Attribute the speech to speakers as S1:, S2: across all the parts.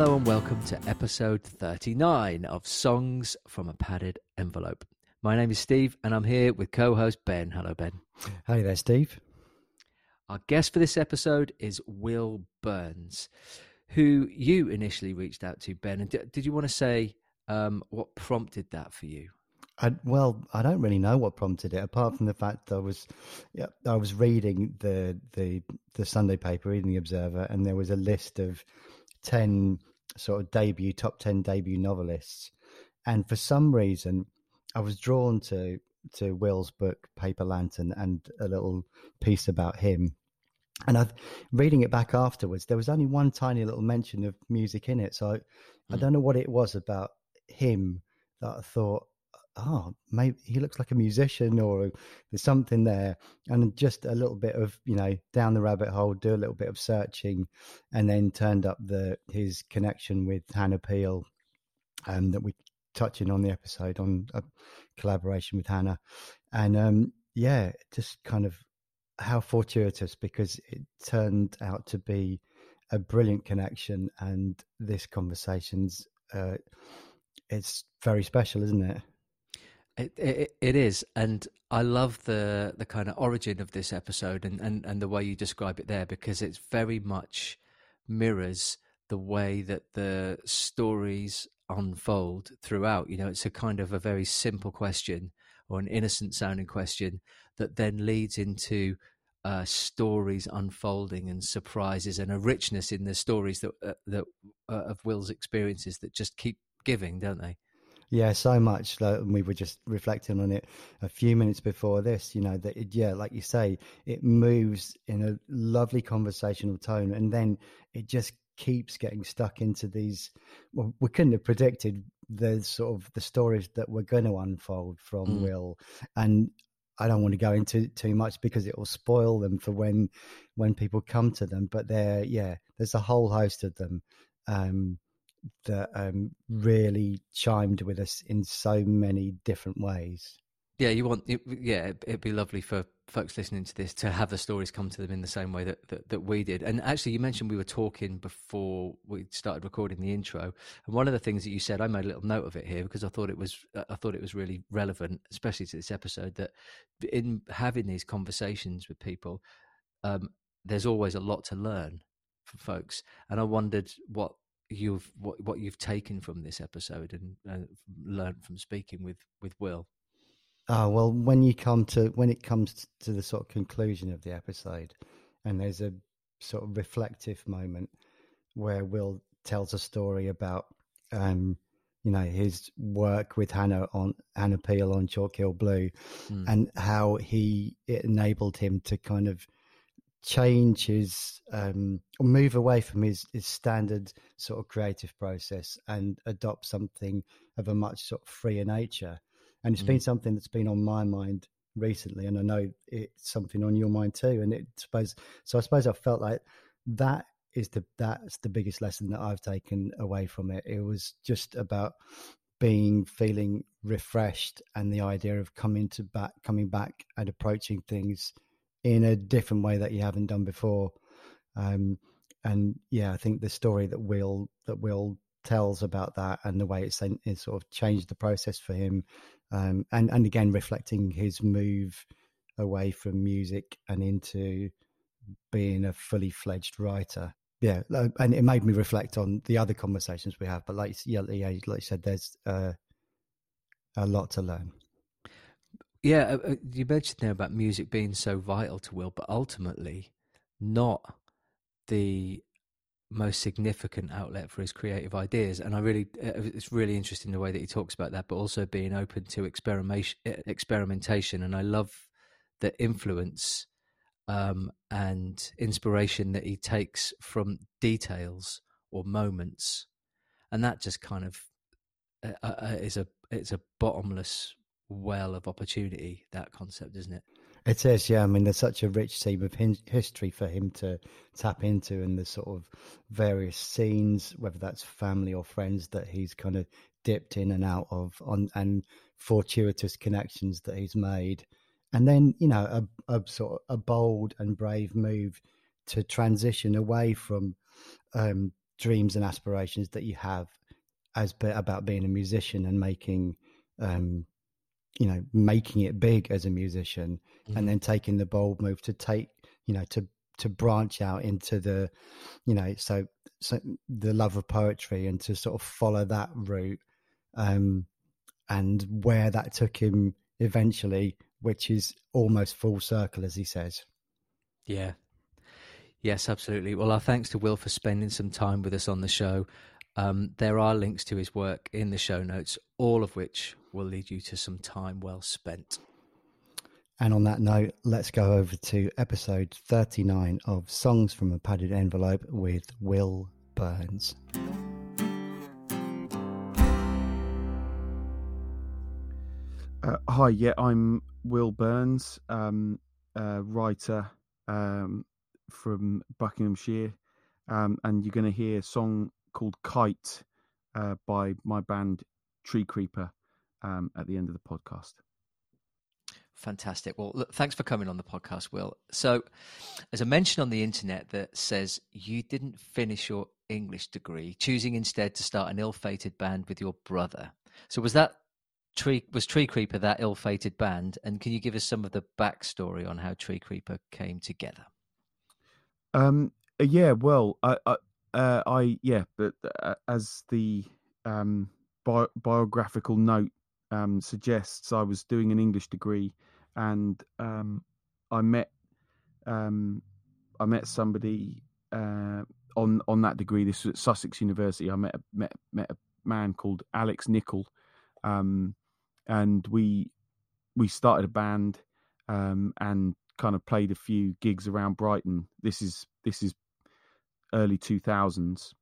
S1: and welcome to episode 39 of Songs from a Padded Envelope. My name is Steve, and I'm here with co host Ben. Hello, Ben.
S2: Hey there, Steve.
S1: Our guest for this episode is Will Burns, who you initially reached out to, Ben. And d- did you want to say um, what prompted that for you?
S2: I, well, I don't really know what prompted it, apart from the fact I was, yeah, I was reading the the the Sunday paper, reading the Observer, and there was a list of ten sort of debut top ten debut novelists, and for some reason, I was drawn to to Will's book Paper Lantern and a little piece about him. And I, reading it back afterwards, there was only one tiny little mention of music in it. So I, mm. I hmm. don't know what it was about him that I thought oh, maybe he looks like a musician or there's something there. And just a little bit of, you know, down the rabbit hole, do a little bit of searching and then turned up the his connection with Hannah Peel um, that we touching on the episode on a collaboration with Hannah. And um, yeah, just kind of how fortuitous because it turned out to be a brilliant connection and this conversation's uh, it's very special, isn't it?
S1: It, it, it is, and I love the the kind of origin of this episode and, and, and the way you describe it there because it's very much mirrors the way that the stories unfold throughout. You know, it's a kind of a very simple question or an innocent sounding question that then leads into uh, stories unfolding and surprises and a richness in the stories that uh, that uh, of Will's experiences that just keep giving, don't they?
S2: Yeah, so much. Like, we were just reflecting on it a few minutes before this. You know that, it, yeah, like you say, it moves in a lovely conversational tone, and then it just keeps getting stuck into these. Well, we couldn't have predicted the sort of the stories that were going to unfold from mm. Will, and I don't want to go into too much because it will spoil them for when when people come to them. But there, yeah, there's a whole host of them. Um, that um, really chimed with us in so many different ways.
S1: Yeah, you want, yeah, it'd be lovely for folks listening to this to have the stories come to them in the same way that, that, that we did. And actually, you mentioned we were talking before we started recording the intro, and one of the things that you said, I made a little note of it here because I thought it was, I thought it was really relevant, especially to this episode. That in having these conversations with people, um, there's always a lot to learn for folks, and I wondered what you've what what you've taken from this episode and uh, learned from speaking with with Will.
S2: Oh well, when you come to when it comes to the sort of conclusion of the episode, and there's a sort of reflective moment where Will tells a story about um, you know his work with Hannah on Hannah Peel on Chalk Hill Blue, mm. and how he it enabled him to kind of change his um, or move away from his, his standard sort of creative process and adopt something of a much sort of freer nature. And it's mm. been something that's been on my mind recently, and I know it's something on your mind too. And it suppose so. I suppose I felt like that is the that's the biggest lesson that I've taken away from it. It was just about being feeling refreshed and the idea of coming to back coming back and approaching things in a different way that you haven't done before. Um, and yeah, I think the story that Will that Will tells about that and the way it's, it's sort of changed the process for him, um, and and again reflecting his move away from music and into being a fully fledged writer. Yeah, and it made me reflect on the other conversations we have. But like yeah, like you said, there's uh, a lot to learn.
S1: Yeah, uh, uh, you mentioned there about music being so vital to Will, but ultimately not the most significant outlet for his creative ideas. And I really, uh, it's really interesting the way that he talks about that, but also being open to experimentation. Experimentation, and I love the influence um, and inspiration that he takes from details or moments, and that just kind of uh, is a it's a bottomless well of opportunity. That concept, isn't it?
S2: It is, yeah. I mean, there's such a rich seam of history for him to tap into, and the sort of various scenes, whether that's family or friends, that he's kind of dipped in and out of, on and fortuitous connections that he's made, and then you know a, a sort of a bold and brave move to transition away from um, dreams and aspirations that you have as about being a musician and making um, you know making it big as a musician mm-hmm. and then taking the bold move to take you know to to branch out into the you know so so the love of poetry and to sort of follow that route um and where that took him eventually which is almost full circle as he says.
S1: Yeah. Yes absolutely. Well our thanks to will for spending some time with us on the show. Um, there are links to his work in the show notes, all of which will lead you to some time well spent.
S2: And on that note, let's go over to episode 39 of Songs from a Padded Envelope with Will Burns.
S3: Uh, hi, yeah, I'm Will Burns, um, uh, writer um, from Buckinghamshire, um, and you're going to hear a song called Kite uh, by my band Tree Creeper um, at the end of the podcast.
S1: Fantastic. Well, look, thanks for coming on the podcast, Will. So, as a mention on the internet that says you didn't finish your English degree, choosing instead to start an ill-fated band with your brother. So, was that Tree was Tree Creeper that ill-fated band? And can you give us some of the backstory on how Tree Creeper came together?
S3: Um, yeah. Well, I, I, uh, I yeah, but uh, as the um, bi- biographical note um, suggests, I was doing an English degree, and um, I met um, I met somebody uh, on on that degree. This was at Sussex University. I met met met a man called Alex Nicol, um, and we we started a band um, and kind of played a few gigs around Brighton. This is this is early 2000s.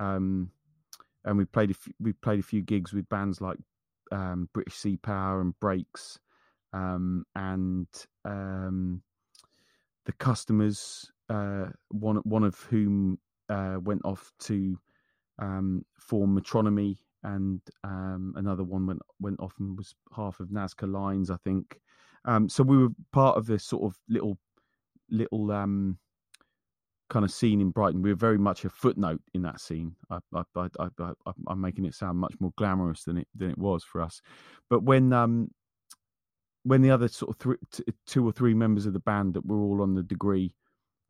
S3: Um, and we played a we played a few gigs with bands like um, British Sea Power and Breaks, um, and um, the customers. Uh, one one of whom uh, went off to um, form Metronomy, and um, another one went went off and was half of Nazca Lines, I think. Um, so we were part of this sort of little little kind of scene in Brighton. We were very much a footnote in that scene. I, I, am making it sound much more glamorous than it than it was for us. But when um, when the other sort of th- t- two or three members of the band that were all on the degree,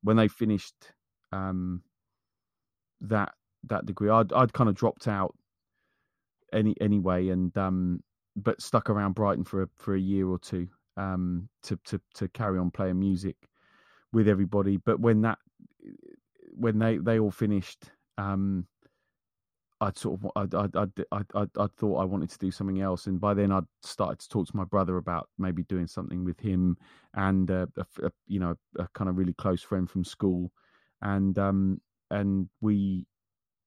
S3: when they finished um, that that degree, I'd I'd kind of dropped out any anyway, and um, but stuck around Brighton for a, for a year or two um, to to to carry on playing music with everybody. But when that when they they all finished, um, I'd sort of I I I I I thought I wanted to do something else, and by then I'd started to talk to my brother about maybe doing something with him and uh, a, a, you know a kind of really close friend from school, and um and we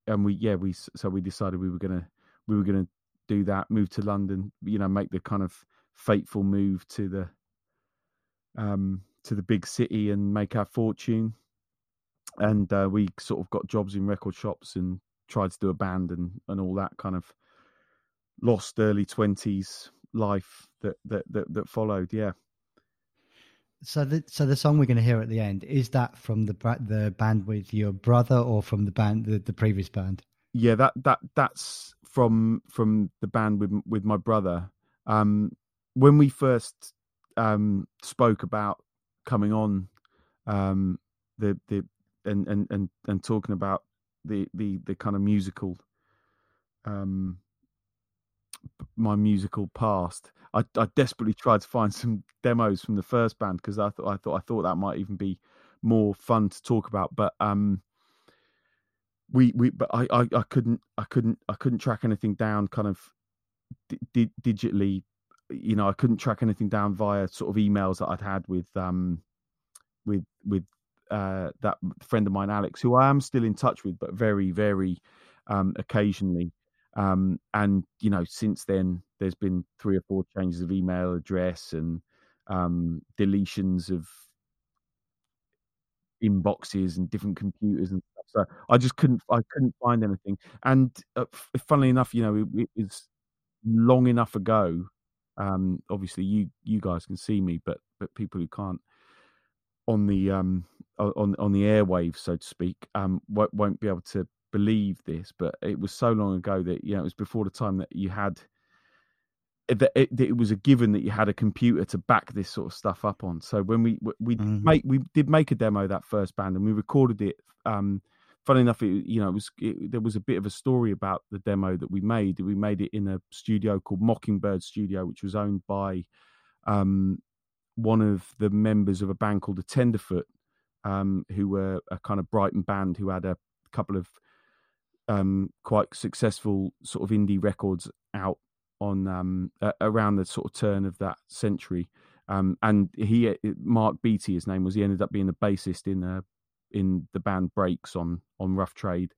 S3: and we yeah we so we decided we were gonna we were gonna do that move to London you know make the kind of fateful move to the um to the big city and make our fortune and uh, we sort of got jobs in record shops and tried to do a band and and all that kind of lost early twenties life that, that that that followed. Yeah.
S2: So the so the song we're going to hear at the end is that from the the band with your brother or from the band the, the previous band?
S3: Yeah, that that that's from from the band with with my brother. Um, when we first um, spoke about coming on um, the the and and and and talking about the the the kind of musical um my musical past. I i desperately tried to find some demos from the first band because i thought i thought i thought that might even be more fun to talk about but um we we but i i, I couldn't i couldn't i couldn't track anything down kind of di- digitally you know i couldn't track anything down via sort of emails that i'd had with um with with uh, that friend of mine, Alex, who I am still in touch with, but very, very um, occasionally. Um, and you know, since then, there's been three or four changes of email address and um, deletions of inboxes and different computers and stuff. So I just couldn't, I couldn't find anything. And uh, funnily enough, you know, it, it was long enough ago. Um, obviously, you you guys can see me, but but people who can't on the um on on the airwaves, so to speak, um won't, won't be able to believe this, but it was so long ago that you know it was before the time that you had that it, it, was a given that you had a computer to back this sort of stuff up on. So when we we mm-hmm. make we did make a demo that first band and we recorded it. Um, funny enough, it, you know, it was it, there was a bit of a story about the demo that we made. We made it in a studio called Mockingbird Studio, which was owned by um, one of the members of a band called the Tenderfoot, um, who were a kind of Brighton band who had a couple of um, quite successful sort of indie records out on um, uh, around the sort of turn of that century. Um, and he, uh, Marc Beatty, his name was. He ended up being the bassist in uh, in the band Brakes on on Rough Trade.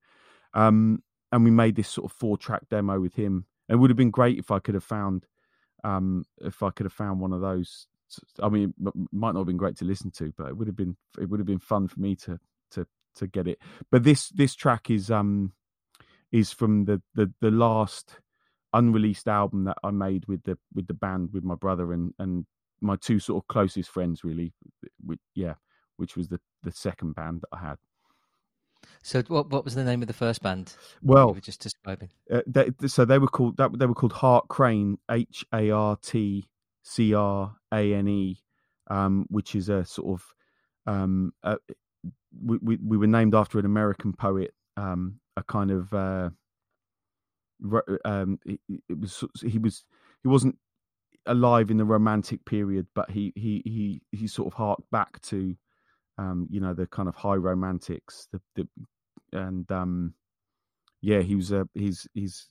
S3: Um, and we made this sort of four track demo with him. It would have been great if I could have found um, if I could have found one of those. I mean, it might not have been great to listen to, but it would have been it would have been fun for me to to to get it. But this this track is um is from the the the last unreleased album that I made with the with the band with my brother and and my two sort of closest friends really. With, yeah, which was the the second band that I had.
S1: So what what was the name of the first band?
S3: Well,
S1: you were just describing.
S3: Uh, they, so they were called that they were called Hart Crane, H A R T C R A N E, um, which is a sort of um, uh, we, we, we were named after an American poet, um, a kind of uh, um, it, it was he was he wasn't alive in the romantic period, but he he he he sort of harked back to um, you know, the kind of high romantics, the, the and um, yeah, he was a he's he's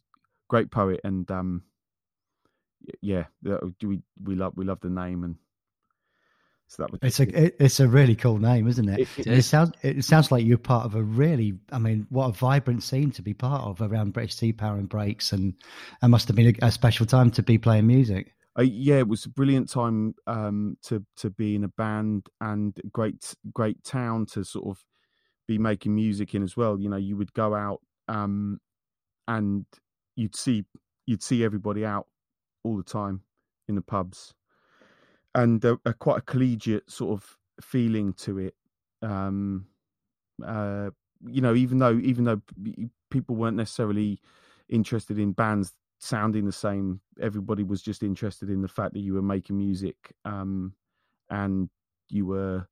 S3: great poet, and um, yeah, we we love we love the name, and so that
S2: it's a it, it's a really cool name, isn't it? It, it, it sounds it sounds like you're part of a really, I mean, what a vibrant scene to be part of around British Sea Power and Brakes, and it must have been a, a special time to be playing music
S3: uh, yeah, it was a brilliant time um, to to be in a band and great great town to sort of be making music in as well. You know, you would go out um, and you'd see you'd see everybody out all the time in the pubs, and a, a quite a collegiate sort of feeling to it. Um, uh, you know, even though even though people weren't necessarily interested in bands sounding the same. Everybody was just interested in the fact that you were making music um, and you were,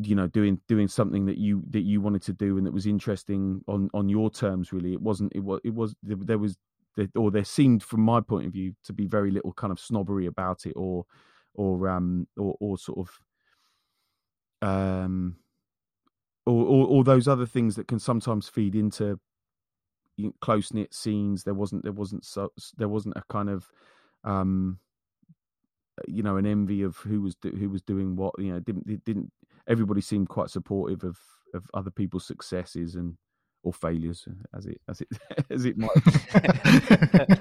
S3: you know, doing doing something that you that you wanted to do and that was interesting on on your terms. Really, it wasn't. It was. It was. There was. Or there seemed, from my point of view, to be very little kind of snobbery about it, or, or, um, or, or sort of, um, or, or, or those other things that can sometimes feed into close knit scenes. There wasn't there wasn't so there wasn't a kind of um, you know an envy of who was do, who was doing what. You know, didn't didn't everybody seemed quite supportive of of other people's successes and or failures as it as it as it might.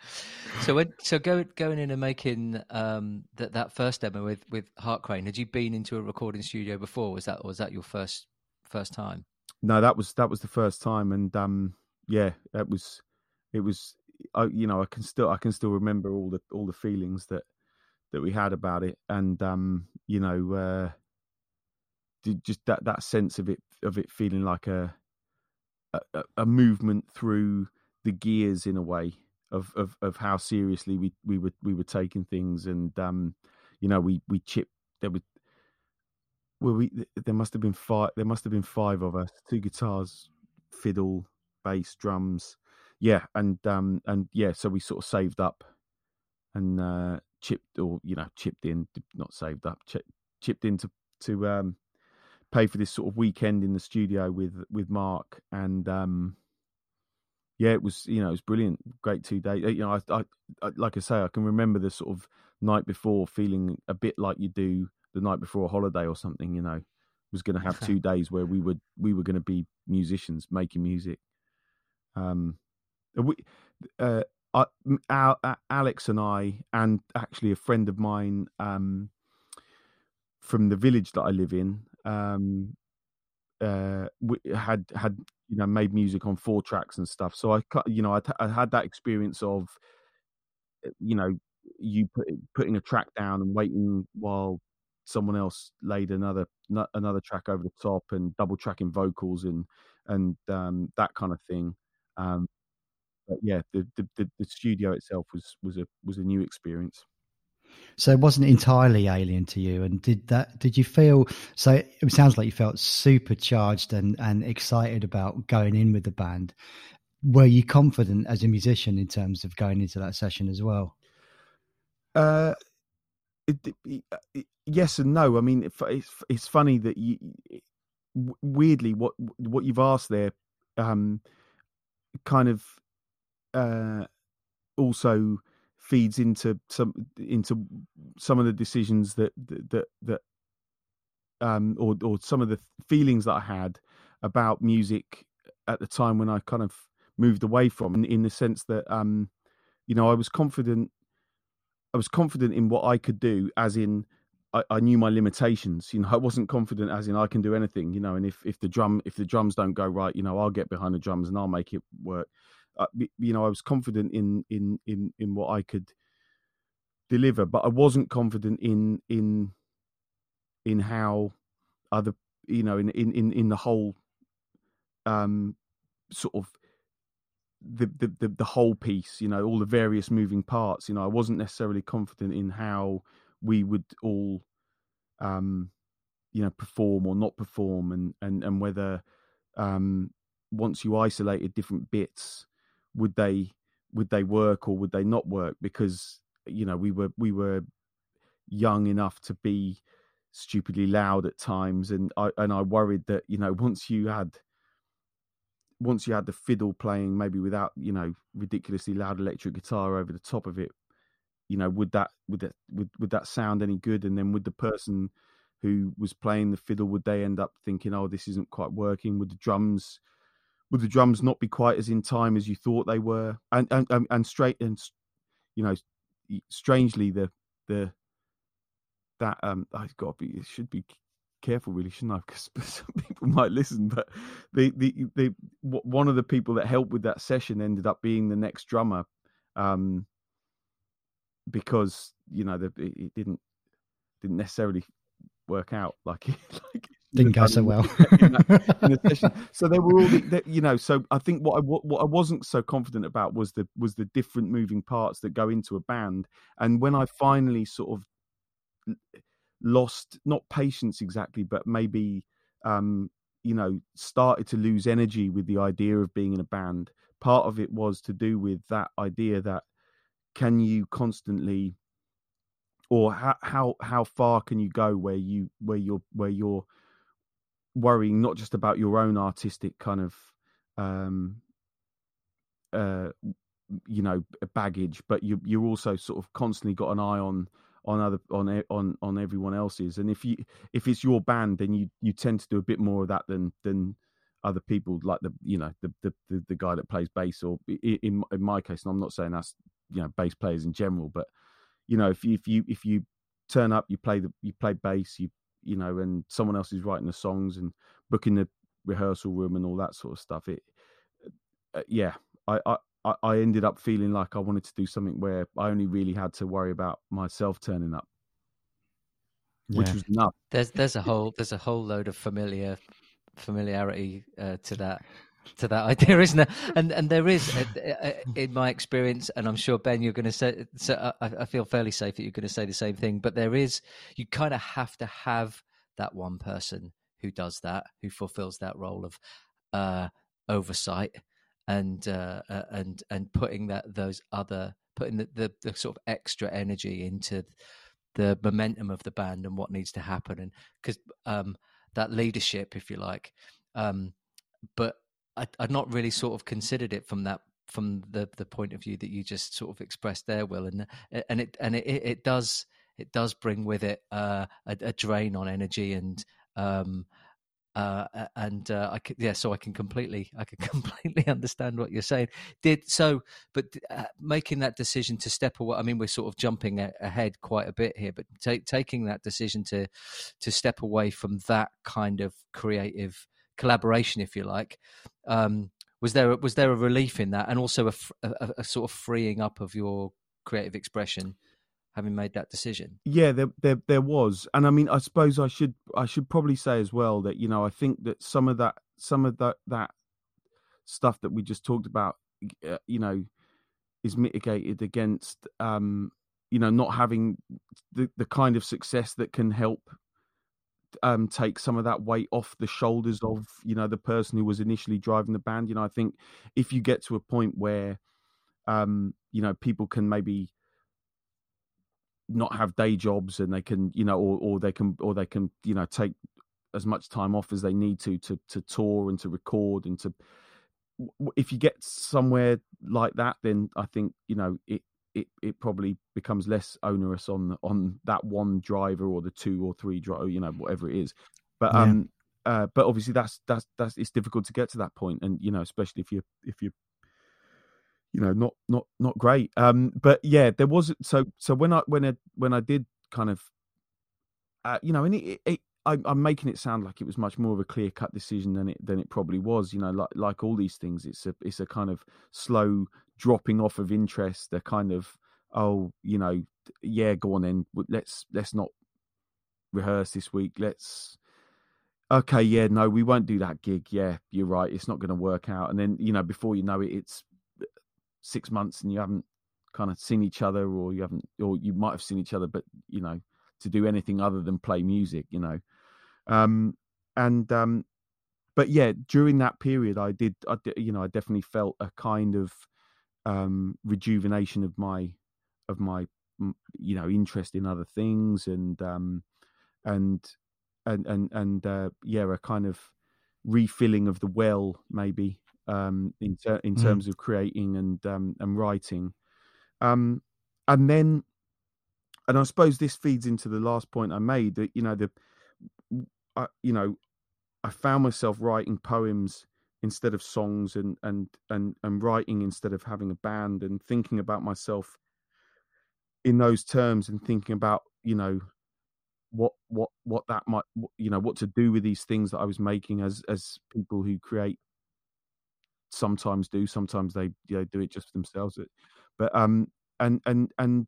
S1: so when so go, going in and making um, that that first demo with with Hart Crane, had you been into a recording studio before? Was that or was that your first first time?
S3: no, that was that was the first time, and um, yeah, it was it was I, you know I can still I can still remember all the all the feelings that that we had about it, and um, you know, uh, just that that sense of it of it feeling like a a, a movement through the gears in a way of of of how seriously we we were we were taking things, and um, you know, we we chipped there were well, we there must have been five. There must have been five of us: two guitars, fiddle, bass, drums. Yeah, and um and yeah, so we sort of saved up and uh chipped or you know chipped in, not saved up, chipped, chipped in to to um pay for this sort of weekend in the studio with with Mark and um yeah, it was you know it was brilliant, great two days. You know, I, I, I like I say, I can remember the sort of night before feeling a bit like you do the night before a holiday or something, you know, was going to have two days where we would we were going to be musicians making music. Um, we, uh, I, our, Alex and I, and actually a friend of mine um, from the village that I live in, um, uh, had had you know made music on four tracks and stuff. So I, you know, I, I had that experience of, you know, you put, putting a track down and waiting while someone else laid another another track over the top and double tracking vocals and and um, that kind of thing. Um, but yeah, the, the the studio itself was was a was a new experience.
S2: So it wasn't entirely alien to you, and did that? Did you feel? So it sounds like you felt supercharged and and excited about going in with the band. Were you confident as a musician in terms of going into that session as well?
S3: Uh, it, it, it, yes and no. I mean, it's it's funny that you weirdly what what you've asked there, um, kind of uh, also feeds into some into some of the decisions that that that um or or some of the feelings that I had about music at the time when I kind of moved away from in, in the sense that um you know I was confident I was confident in what I could do as in I, I, knew my limitations you know I wasn't confident as in I can do anything you know and if if the drum if the drums don't go right you know I'll get behind the drums and I'll make it work uh, you know, I was confident in in in in what I could deliver, but I wasn't confident in in in how other you know in in in, in the whole um sort of the, the the the whole piece you know all the various moving parts you know i wasn't necessarily confident in how we would all um you know perform or not perform and and and whether um once you isolated different bits would they would they work or would they not work? Because you know we were we were young enough to be stupidly loud at times, and I and I worried that you know once you had once you had the fiddle playing maybe without you know ridiculously loud electric guitar over the top of it you know would that would that would, would that sound any good and then would the person who was playing the fiddle would they end up thinking oh this isn't quite working would the drums would the drums not be quite as in time as you thought they were? And and and, and straight and you know, strangely the the that um I've got to be should be careful really shouldn't I because some people might listen but the the the one of the people that helped with that session ended up being the next drummer um because you know the, it didn't didn't necessarily work out like like
S2: didn't go so well.
S3: in that, in the so they were all, the, you know. So I think what I what I wasn't so confident about was the was the different moving parts that go into a band. And when I finally sort of lost not patience exactly, but maybe um, you know started to lose energy with the idea of being in a band. Part of it was to do with that idea that can you constantly or how how how far can you go where you where you're where you're worrying not just about your own artistic kind of um uh you know baggage but you you're also sort of constantly got an eye on on other on on on everyone else's. And if you if it's your band then you you tend to do a bit more of that than than other people like the you know the the the, the guy that plays bass or in in my case and I'm not saying that's you know bass players in general but you know if you if you if you turn up you play the you play bass you you know, and someone else is writing the songs and booking the rehearsal room and all that sort of stuff. It, uh, yeah, I, I, I ended up feeling like I wanted to do something where I only really had to worry about myself turning up, yeah. which was enough.
S1: There's, there's a whole, there's a whole load of familiar, familiarity uh, to that to that idea, isn't there? And and there is, uh, uh, in my experience, and I'm sure Ben, you're going to say. So I, I feel fairly safe that you're going to say the same thing. But there is, you kind of have to have that one person who does that, who fulfills that role of uh, oversight and uh, uh, and and putting that those other putting the, the, the sort of extra energy into the momentum of the band and what needs to happen, and because um, that leadership, if you like. Um, but I, I'd not really sort of considered it from that from the the point of view that you just sort of expressed there, Will, and and it and it it does it does bring with it uh, a, a, drain on energy and um uh and uh, I can, yeah so I can completely I can completely understand what you're saying did so but uh, making that decision to step away I mean we're sort of jumping a, ahead quite a bit here but take, taking that decision to to step away from that kind of creative collaboration, if you like. Um, was there was there a relief in that, and also a, a, a, sort of freeing up of your creative expression, having made that decision?
S3: Yeah, there, there there was, and I mean, I suppose I should I should probably say as well that you know I think that some of that some of that that stuff that we just talked about, uh, you know, is mitigated against, um, you know, not having the the kind of success that can help um, take some of that weight off the shoulders of you know the person who was initially driving the band. You know, I think if you get to a point where um, you know people can maybe not have day jobs and they can you know or, or they can or they can you know take as much time off as they need to to to tour and to record and to if you get somewhere like that then i think you know it it it probably becomes less onerous on on that one driver or the two or three driver, you know, whatever it is. But yeah. um, uh, but obviously that's that's that's it's difficult to get to that point, and you know, especially if you if you you know not not not great. Um, but yeah, there was so so when I when I when I did kind of, uh, you know, and it, it I, am making it sound like it was much more of a clear cut decision than it than it probably was. You know, like like all these things, it's a it's a kind of slow dropping off of interest. They're kind of oh, you know, yeah, go on then. Let's let's not rehearse this week. Let's okay, yeah, no, we won't do that gig. Yeah, you're right. It's not going to work out. And then you know, before you know it, it's uh, six months and you haven't kind of seen each other, or you haven't, or you might have seen each other, but you know, to do anything other than play music, you know. Um, and um, but yeah, during that period, I did, I did, you know, I definitely felt a kind of um, rejuvenation of my of my you know interest in other things and um, and and and and uh, yeah, a kind of refilling of the well, maybe um, in ter- in mm. terms of creating and um, and writing. Um, and then and I suppose this feeds into the last point I made that you know the, I, you know, I found myself writing poems instead of songs and and and and writing instead of having a band and thinking about myself in those terms and thinking about you know what what what that might you know what to do with these things that I was making as as people who create sometimes do sometimes they you know, do it just for themselves. But um and and and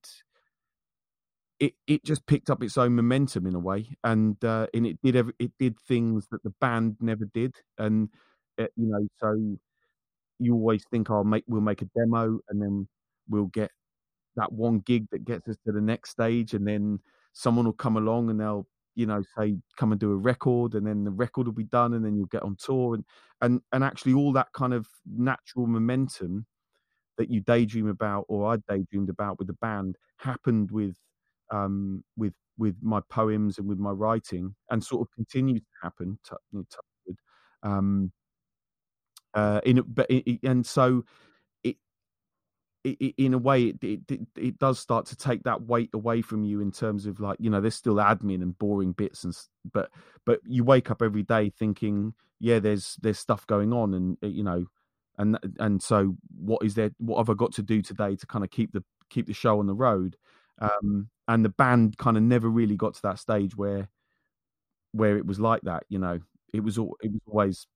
S3: it it just picked up its own momentum in a way, and uh, and it did every, it did things that the band never did, and uh, you know, so you always think I'll make we'll make a demo, and then we'll get that one gig that gets us to the next stage, and then someone will come along and they'll you know say come and do a record and then the record will be done and then you'll get on tour and and and actually all that kind of natural momentum that you daydream about or I daydreamed about with the band happened with um, with with my poems and with my writing, and sort of continues to happen. T- t- um, uh, in but it, and so it, it, in a way it, it it does start to take that weight away from you in terms of like you know there's still admin and boring bits and but but you wake up every day thinking yeah there's there's stuff going on and uh, you know and and so what is there what have i got to do today to kind of keep the keep the show on the road um, and the band kind of never really got to that stage where where it was like that. You know, it was all it was always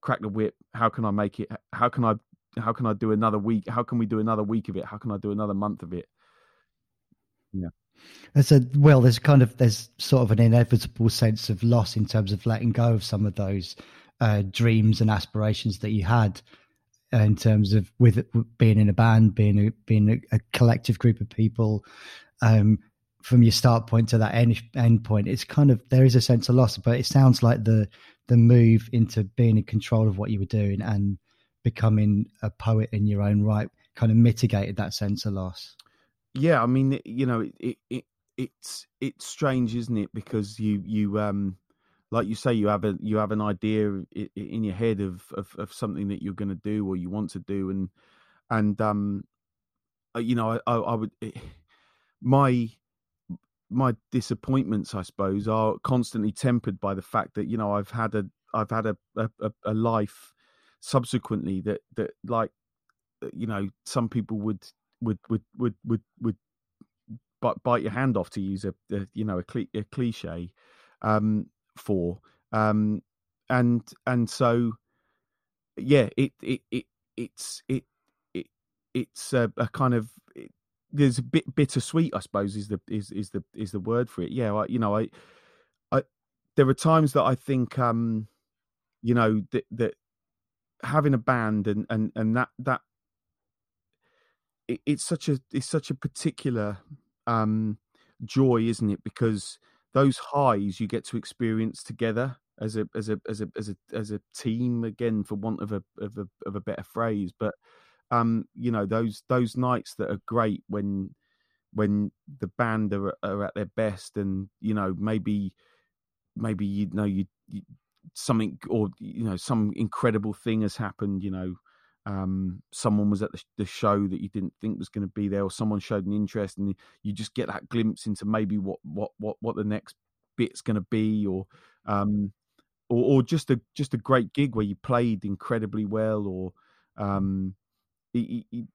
S3: crack the whip. How can I make it? How can I how can I do another week? How can we do another week of it? How can I do another month of it? Yeah.
S2: There's a well, there's kind of there's sort of an inevitable sense of loss in terms of letting go of some of those uh, dreams and aspirations that you had in terms of with being in a band, being a, being a, collective group of people. Um, from your start point to that end, end point, it's kind of there is a sense of loss, but it sounds like the the move into being in control of what you were doing and becoming a poet in your own right kind of mitigated that sense of loss.
S3: Yeah, I mean, you know, it, it it's it's strange, isn't it? Because you you um like you say, you have a you have an idea in your head of of, of something that you're going to do or you want to do, and and um, uh, you know, I, I, would eh, my my disappointments, I suppose, are constantly tempered by the fact that you know I've had a I've had a a, a life subsequently that that like uh, you know some people would would would would would would bite your hand off to use a, a you know a, a cliche. Um for. Um, and and so yeah, it it, it it's it it it's a, a kind of it, there's a bit bittersweet, I suppose, is the is is the is the word for it. Yeah, I, you know, I I there are times that I think, um, you know, that that having a band and and and that that it, it's such a it's such a particular um joy isn't it because those highs you get to experience together as a as a as a as a as a team again for want of a of a of a better phrase but um you know those those nights that are great when when the band are, are at their best and you know maybe maybe you know you, you something or you know some incredible thing has happened you know um, someone was at the, the, show that you didn't think was going to be there or someone showed an interest and you just get that glimpse into maybe what what what what the next bit's going to be or um or, or just a just a great gig where you played incredibly well or um it, it,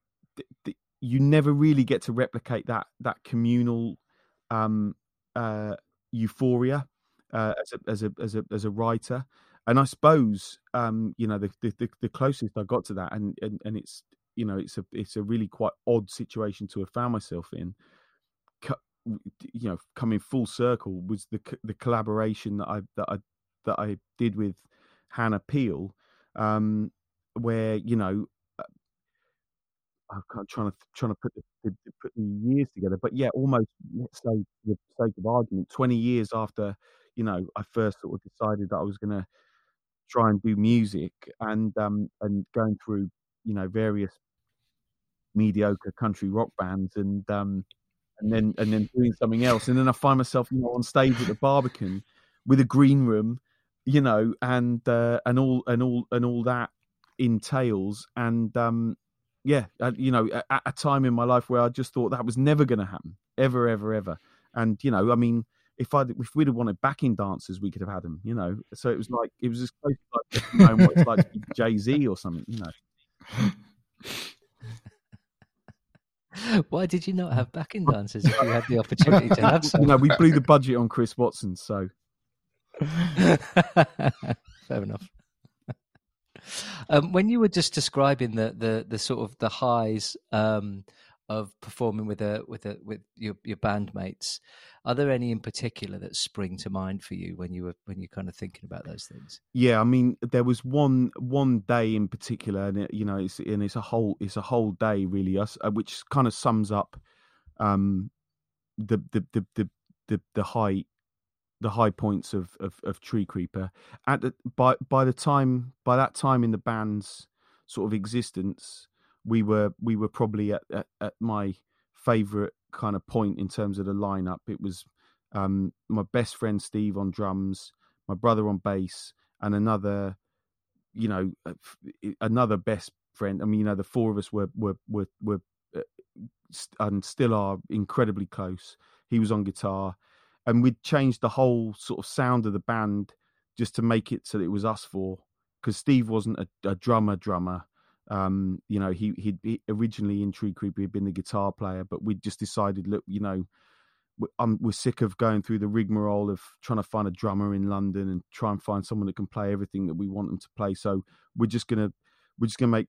S3: it, you never really get to replicate that that communal um uh euphoria uh, as a as a as a as a writer. And I suppose um, you know the, the the closest I got to that, and, and and it's you know it's a it's a really quite odd situation to have found myself in. You know, coming full circle was the the collaboration that I that I that I did with Hannah Peel, um, where you know I'm trying to trying to put the, put the years together, but yeah, almost let's say the sake of argument, 20 years after you know, I first sort of decided that I was going to try and do music and um and going through you know various mediocre country rock bands and um and then and then doing something else. And then I find myself you know on stage at the Barbican with a green room you know and uh, and all and all and all that entails. And um yeah you know at a time in my life where I just thought that was never going to happen. Ever ever ever. And you know I mean if I if we'd have wanted backing dancers, we could have had them, you know. So it was like it was as close to like knowing what it's like to be Jay Z or something, you know.
S1: Why did you not have backing dancers if you had the opportunity to have some?
S3: You know, we blew the budget on Chris Watson, so
S1: fair enough. Um, when you were just describing the the the sort of the highs um, of performing with a with a with your your bandmates are there any in particular that spring to mind for you when you were when you're kind of thinking about those things?
S3: Yeah i mean there was one one day in particular and it, you know it's and it's a whole it's a whole day really us uh, which kind of sums up um the the the the the, the high the high points of, of, of tree creeper. At the, by by the time by that time in the band's sort of existence we were we were probably at, at, at my favorite kind of point in terms of the lineup. It was um, my best friend Steve on drums, my brother on bass, and another, you know, another best friend. I mean, you know, the four of us were were were were uh, and still are incredibly close. He was on guitar, and we'd changed the whole sort of sound of the band just to make it so that it was us four. Because Steve wasn't a, a drummer drummer, um, you know, he he'd originally in Tree Creeper, he'd been the guitar player, but we just decided, look, you know, we're, we're sick of going through the rigmarole of trying to find a drummer in London and try and find someone that can play everything that we want them to play. So we're just gonna we're just gonna make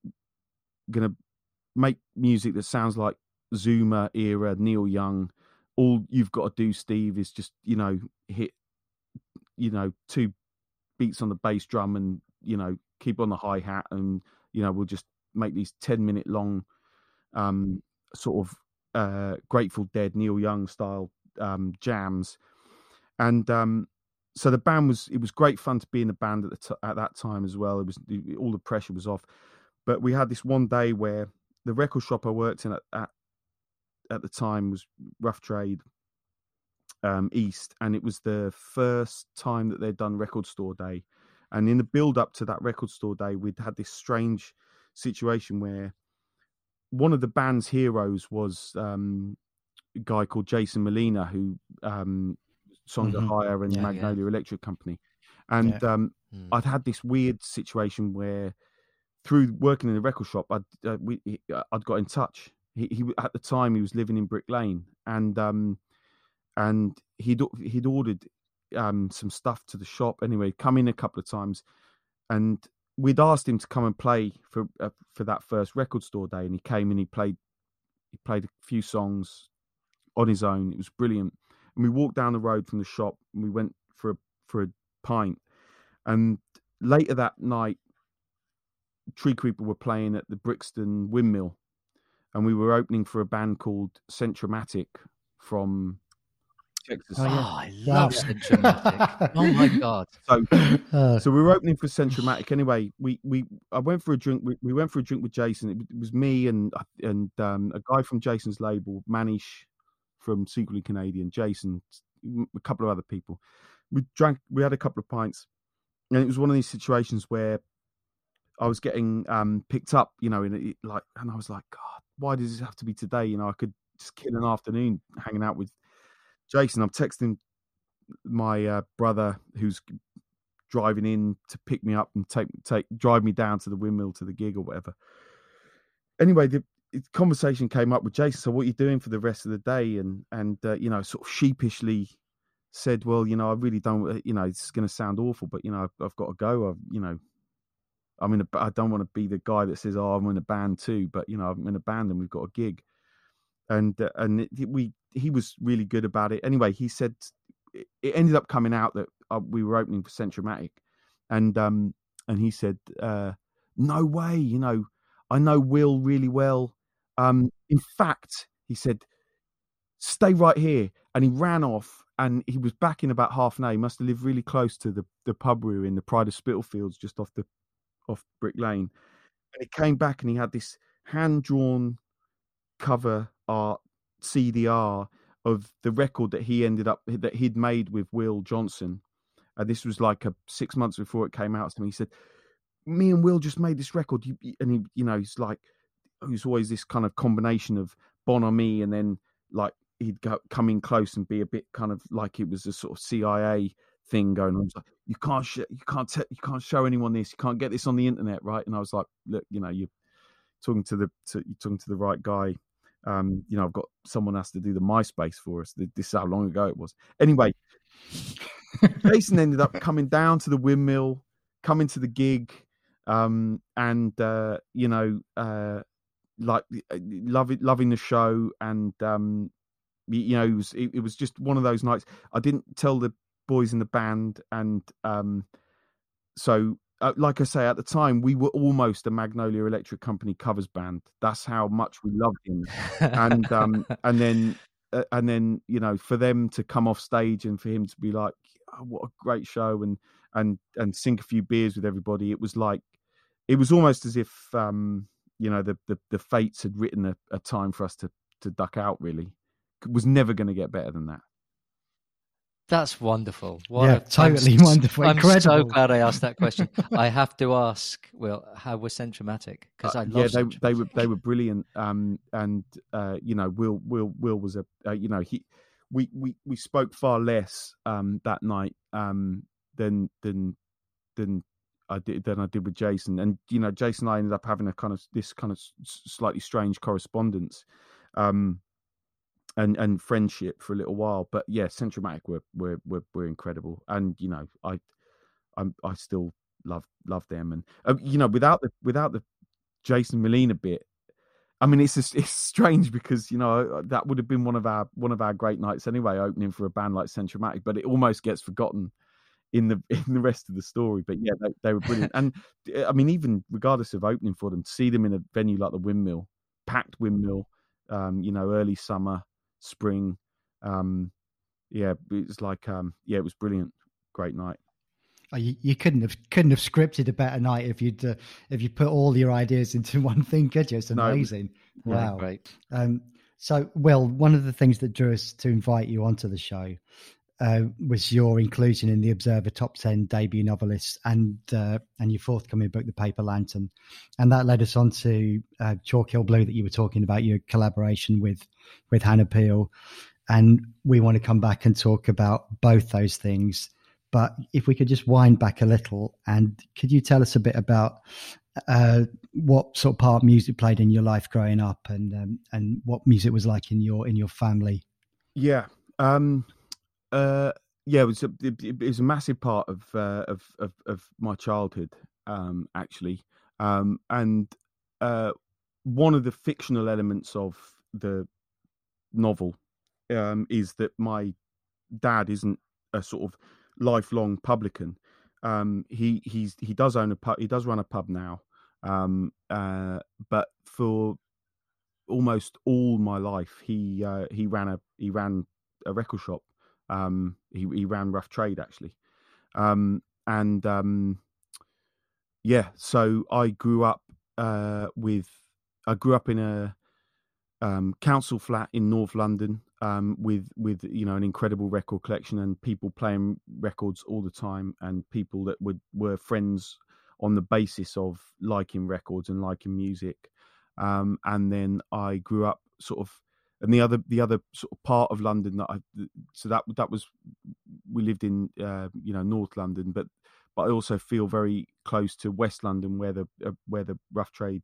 S3: gonna make music that sounds like Zuma era, Neil Young. All you've got to do, Steve, is just you know hit you know two beats on the bass drum and you know keep on the hi hat and you know we'll just make these 10 minute long um, sort of uh, Grateful Dead, Neil Young style um, jams. And um, so the band was, it was great fun to be in the band at, the t- at that time as well. It was, all the pressure was off. But we had this one day where the record shop I worked in at, at, at the time was Rough Trade um, East. And it was the first time that they'd done Record Store Day. And in the build up to that record store day, we'd had this strange situation where one of the band's heroes was um, a guy called Jason Molina, who um, Song mm-hmm. Ohia and yeah, Magnolia yeah. Electric Company. And yeah. um, mm. I'd had this weird situation where, through working in the record shop, I'd uh, we, uh, I'd got in touch. He, he, at the time he was living in Brick Lane, and um, and he'd he'd ordered um, some stuff to the shop. Anyway, come in a couple of times, and we'd asked him to come and play for uh, for that first record store day, and he came and he played he played a few songs on his own. It was brilliant. And we walked down the road from the shop, and we went for a for a pint. And later that night, Tree Creeper were playing at the Brixton Windmill, and we were opening for a band called Centromatic from Texas.
S1: Oh, yeah. oh I love Centromatic. oh my god!
S3: So, uh, so we were opening for Centromatic. Anyway, we we I went for a drink. We, we went for a drink with Jason. It, it was me and and um, a guy from Jason's label, Manish from Secretly Canadian, Jason, a couple of other people. We drank. We had a couple of pints, and it was one of these situations where I was getting um, picked up, you know, in a, like, and I was like, God, why does this have to be today? You know, I could just kill an afternoon hanging out with Jason. I'm texting my uh, brother who's driving in to pick me up and take take drive me down to the windmill to the gig or whatever. Anyway, the conversation came up with Jason. So, what are you doing for the rest of the day? And and uh, you know, sort of sheepishly said, "Well, you know, I really don't. Uh, you know, it's going to sound awful, but you know, I've, I've got to go. I've, you know, in a. I don't want to be the guy that says, "Oh, I'm in a band too," but you know, I'm in a band and we've got a gig. And uh, and it, we he was really good about it. Anyway, he said it ended up coming out that uh, we were opening for Centromatic, and um and he said, uh, "No way, you know, I know Will really well. Um, in fact, he said." Stay right here, and he ran off and he was back in about half an hour. He must have lived really close to the, the pub we were in, the Pride of Spitalfields, just off the off Brick Lane. And he came back and he had this hand drawn cover art CDR of the record that he ended up that he'd made with Will Johnson. And this was like a six months before it came out to me. He said, "Me and Will just made this record," and he, you know, he's like, he's always this kind of combination of Bon Ami and then like he'd go, come in close and be a bit kind of like it was a sort of CIA thing going on. like, you can't, sh- you can't, you can't show anyone this. You can't get this on the internet, right? And I was like, look, you know, you're talking to the, to, you're talking to the right guy. Um, you know, I've got someone has to do the MySpace for us. This is how long ago it was. Anyway, Jason ended up coming down to the windmill, coming to the gig, um, and uh, you know, uh, like loving loving the show, and um, you know, it was it, it, was just one of those nights. I didn't tell the boys in the band, and um, so uh, like I say, at the time we were almost a Magnolia Electric Company covers band. That's how much we loved him, and um, and then uh, and then you know for them to come off stage and for him to be like, oh, what a great show, and and and sink a few beers with everybody. It was like it was almost as if um, you know the, the the fates had written a, a time for us to to duck out. Really, was never going to get better than that.
S1: That's wonderful. What
S2: yeah, a, totally I'm, wonderful.
S1: I'm
S2: Incredible.
S1: so glad I asked that question. I have to ask, Well, how was Centromatic? Because I uh,
S3: love yeah, they, they were they were brilliant. Um, and uh, you know, Will Will Will was a uh, you know he we we we spoke far less um that night um than than than I did than I did with Jason. And you know, Jason and I ended up having a kind of this kind of slightly strange correspondence. Um, and and friendship for a little while. But yeah, Centromatic were were were, were incredible, and you know, I I'm I still love love them, and uh, you know, without the without the Jason Molina bit. I mean, it's just, it's strange because you know that would have been one of our one of our great nights anyway, opening for a band like Centromatic, but it almost gets forgotten in the in the rest of the story. But yeah, they, they were brilliant, and I mean, even regardless of opening for them, to see them in a venue like the Windmill, packed Windmill, um, you know, early summer, spring. Um, yeah, it was like um, yeah, it was brilliant. Great night.
S2: Oh, you, you, couldn't have couldn't have scripted a better night if you'd uh, if you put all your ideas into one thing, could you? It's amazing. No, wow,
S1: great.
S2: Um, so, Will, one of the things that drew us to invite you onto the show uh, was your inclusion in the Observer Top Ten debut novelists and uh, and your forthcoming book, The Paper Lantern, and that led us on to uh, Chalk Hill Blue that you were talking about your collaboration with with Hannah Peel, and we want to come back and talk about both those things. But if we could just wind back a little, and could you tell us a bit about uh, what sort of part music played in your life growing up, and um, and what music was like in your in your family?
S3: Yeah. Um uh, yeah, it was a it, it, was a massive part of uh, of, of, of my childhood, um, actually, um, and uh, one of the fictional elements of the novel um, is that my dad isn't a sort of lifelong publican. Um, he he's he does own a pub. He does run a pub now, Um, uh, but for almost all my life, he uh, he ran a he ran a record shop. Um, he he ran Rough Trade actually, um, and um, yeah. So I grew up uh, with I grew up in a um, council flat in North London um, with with you know an incredible record collection and people playing records all the time and people that would were friends on the basis of liking records and liking music. Um, and then I grew up sort of, and the other the other sort of part of London that I so that that was we lived in uh, you know North London, but but I also feel very close to West London where the uh, where the rough trade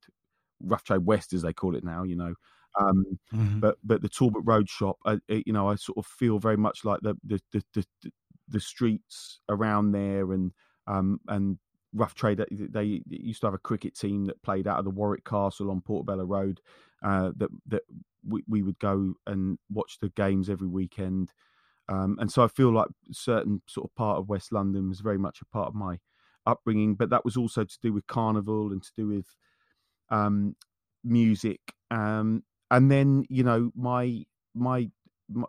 S3: rough trade west as they call it now you know um, mm-hmm. but but the talbot road shop I, you know i sort of feel very much like the the the, the, the streets around there and um, and rough trade. They used to have a cricket team that played out of the Warwick Castle on Portobello Road. Uh, that that we, we would go and watch the games every weekend. Um, and so I feel like certain sort of part of West London was very much a part of my upbringing, but that was also to do with carnival and to do with um, music. Um, and then you know my my, my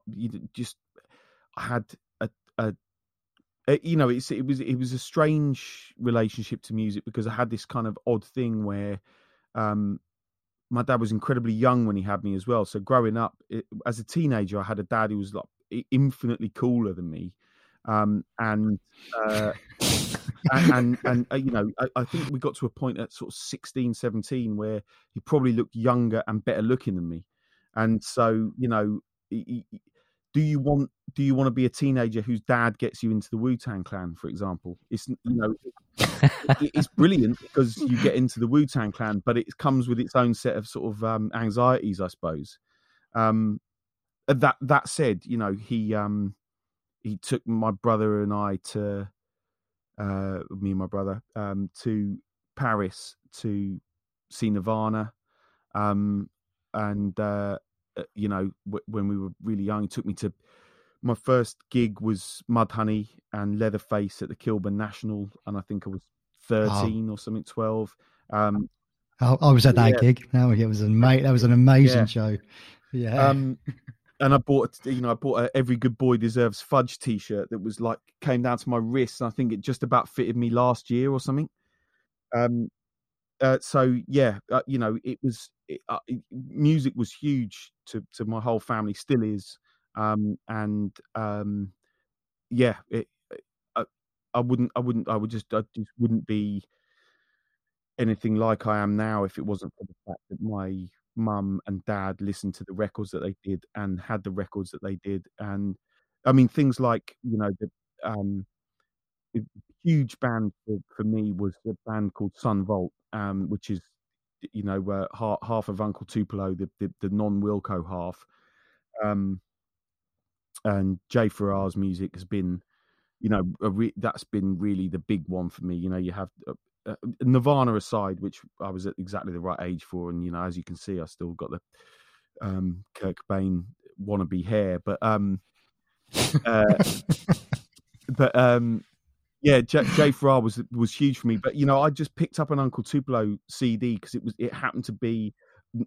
S3: just I had a, a uh, you know, it's it was it was a strange relationship to music because I had this kind of odd thing where um, my dad was incredibly young when he had me as well. So growing up it, as a teenager, I had a dad who was like infinitely cooler than me, um, and, uh, and, and and uh, you know, I, I, think we got to a point at sort of 16, 17 where he probably looked younger and better looking than me, and so you know. He, do you want do you want to be a teenager whose dad gets you into the Wu Tang Clan, for example? It's you know, it, it's brilliant because you get into the Wu Tang Clan, but it comes with its own set of sort of um, anxieties, I suppose. Um, that that said, you know, he um, he took my brother and I to uh, me and my brother um, to Paris to see Nirvana, um, and uh, uh, you know, w- when we were really young. He took me to my first gig was Mudhoney and Leatherface at the Kilburn National, and I think I was thirteen oh. or something, twelve. Um,
S2: I, I was at that yeah. gig. Now it was an mate. That was an amazing yeah. show. Yeah.
S3: Um, and I bought, you know, I bought a "Every Good Boy Deserves Fudge" T-shirt that was like came down to my wrist, and I think it just about fitted me last year or something. Um, uh, so yeah, uh, you know, it was it, uh, music was huge to to my whole family, still is, um, and um, yeah, it, I, I wouldn't, I wouldn't, I would just, I just wouldn't be anything like I am now if it wasn't for the fact that my mum and dad listened to the records that they did and had the records that they did, and I mean things like you know the um, huge band for, for me was a band called Son Volt, um, which is you know uh, half, half of Uncle Tupelo, the the, the non Wilco half, um, and Jay Farrar's music has been, you know, re- that's been really the big one for me. You know, you have uh, uh, Nirvana aside, which I was at exactly the right age for, and you know, as you can see, I still got the um, Kurt Cobain wannabe hair, but um, uh, but um, yeah, J- Jay Farrar was was huge for me. But you know, I just picked up an Uncle Tupelo CD because it was it happened to be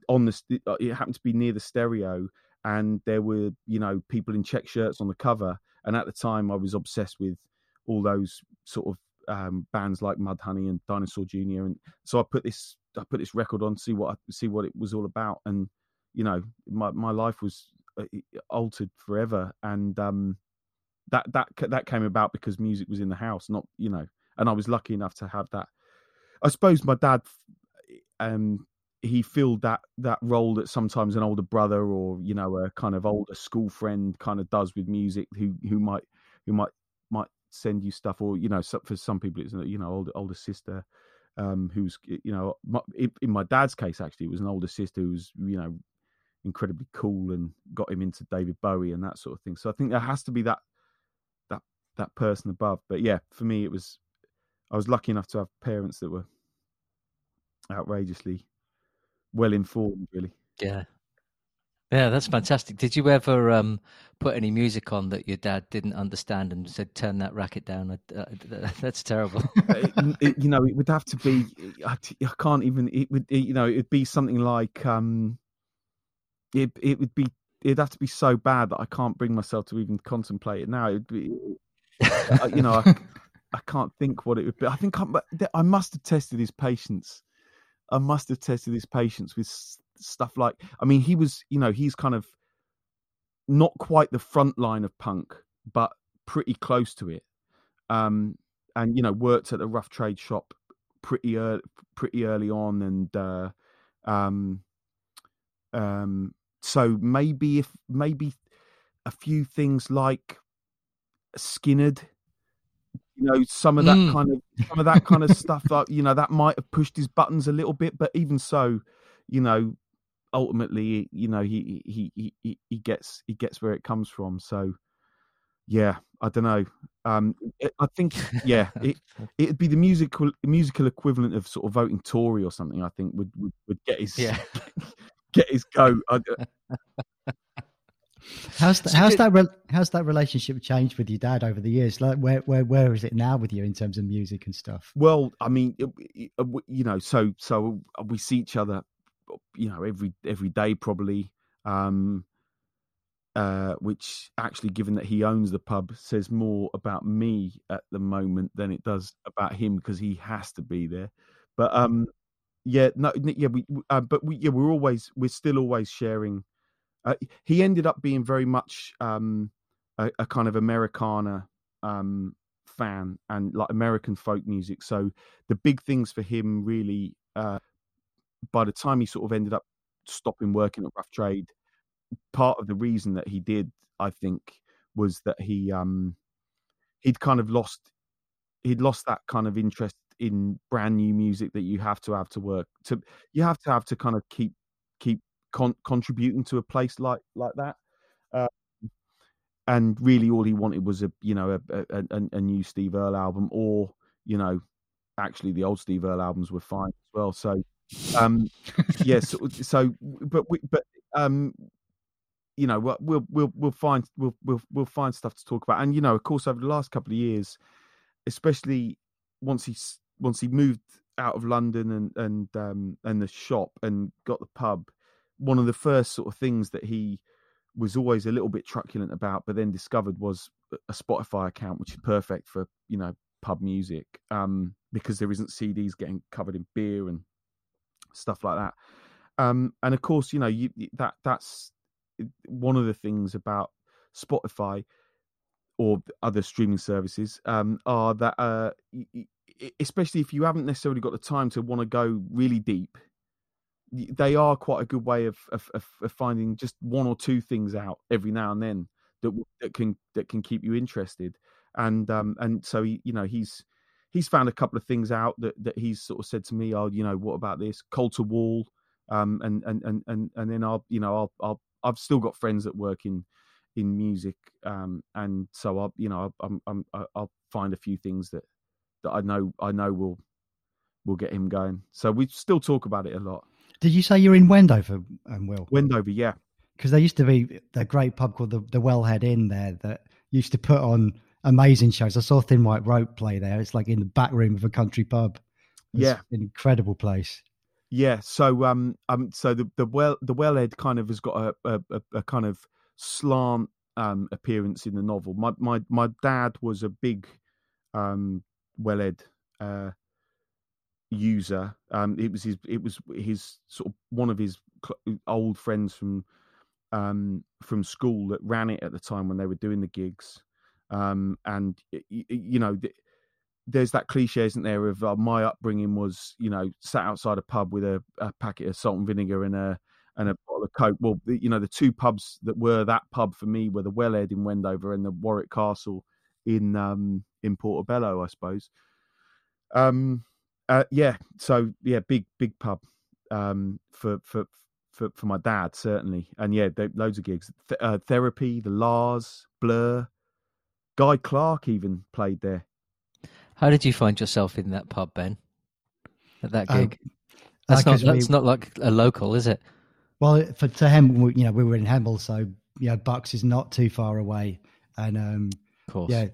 S3: on the uh, it happened to be near the stereo, and there were you know people in check shirts on the cover. And at the time, I was obsessed with all those sort of um, bands like Mudhoney and Dinosaur Jr. And so I put this I put this record on to see what I, see what it was all about. And you know, my my life was uh, altered forever. And um, that that that came about because music was in the house, not you know. And I was lucky enough to have that. I suppose my dad, um, he filled that that role that sometimes an older brother or you know a kind of older school friend kind of does with music, who who might who might might send you stuff, or you know, for some people it's you know older older sister. Um, who's you know in my dad's case actually it was an older sister who was you know incredibly cool and got him into David Bowie and that sort of thing. So I think there has to be that that person above. But yeah, for me, it was I was lucky enough to have parents that were outrageously well informed. Really,
S1: yeah. Yeah, that's fantastic. Did you ever um, put any music on that your dad didn't understand and said, "Turn that racket down"? Uh, that's terrible.
S3: it, it, you know, it would have to be. I, I can't even. It would. It, you know, it'd be something like. Um, it it would be. It'd have to be so bad that I can't bring myself to even contemplate it now. It'd be. You know, I, I can't think what it would be. I think I, I must have tested his patience. I must have tested his patience with stuff like I mean he was you know he's kind of not quite the front line of punk but pretty close to it um and you know worked at the rough trade shop pretty early pretty early on and uh um um so maybe if maybe a few things like Skynyrd you know some of that mm. kind of some of that kind of stuff that you know that might have pushed his buttons a little bit but even so you know ultimately, you know, he he he he gets he gets where it comes from. So, yeah, I don't know. Um, I think yeah, it it'd be the musical musical equivalent of sort of voting Tory or something. I think would would, would get his yeah. get his go.
S2: How's the, how's that re- how's that relationship changed with your dad over the years? Like where where where is it now with you in terms of music and stuff?
S3: Well, I mean, you know, so so we see each other you know every every day probably um uh, which actually, given that he owns the pub, says more about me at the moment than it does about him because he has to be there. But um, yeah, no, yeah, we, uh, but we, yeah, we're always, we're still always sharing. Uh, he ended up being very much um, a, a kind of Americana um, fan and like American folk music. So the big things for him really uh, by the time he sort of ended up stopping working at Rough Trade, part of the reason that he did, I think, was that he um he'd kind of lost he'd lost that kind of interest in brand new music that you have to have to work to you have to have to kind of keep keep con- contributing to a place like like that uh, and really all he wanted was a you know a, a, a, new steve earle album or you know actually the old steve earle albums were fine as well so um, yes. so, so, but we, but um, you know, we'll we'll we'll find we'll we'll we'll find stuff to talk about, and you know, of course, over the last couple of years, especially once he once he moved out of London and and um and the shop and got the pub, one of the first sort of things that he was always a little bit truculent about, but then discovered was a Spotify account, which is perfect for you know pub music, um, because there isn't CDs getting covered in beer and stuff like that. Um, and of course, you know, you, that that's one of the things about Spotify or other streaming services um, are that, uh, especially if you haven't necessarily got the time to want to go really deep, they are quite a good way of, of, of finding just one or two things out every now and then that that can that can keep you interested. And um, and so he, you know he's he's found a couple of things out that, that he's sort of said to me, oh, you know, what about this? Colter Wall. Um, and, and, and, and, and then I'll, you know, I'll, I'll, I've still got friends that work in, in music. Um, and so I'll, you know, I'm, I'm, I'll find a few things that, that I know, I know will, will get him going. So we still talk about it a lot.
S2: Did you say you're in Wendover, um, Will?
S3: Wendover, yeah.
S2: Because there used to be a great pub called the, the Wellhead Inn there that used to put on amazing shows. I saw Thin White Rope play there. It's like in the back room of a country pub. It's
S3: yeah,
S2: an incredible place.
S3: Yeah. So um um so the the well the wellhead kind of has got a a, a kind of slant um appearance in the novel. My my my dad was a big um wellhead uh user. Um, it was his it was his sort of one of his old friends from um from school that ran it at the time when they were doing the gigs um, and you, you know, there's that cliche, isn't there, of uh, my upbringing was, you know, sat outside a pub with a, a, packet of salt and vinegar and a and a bottle of coke. Well, you know, the two pubs that were that pub for me were the Wellhead in Wendover and the Warwick Castle in um, in Portobello, I suppose. Um, uh, yeah, so yeah, big big pub um, for for for for my dad certainly, and yeah, they, loads of gigs. Th- uh, therapy, the La's, Blur, Guy Clark even played there.
S1: How did you find yourself in that pub, Ben? At that um, gig? Um, that's uh, not that's we, not like a local, is it?
S2: Well, for to him, you know, we were in Hemel, so you know, Bucks is not too far away, and um,
S1: of course,
S2: yeah,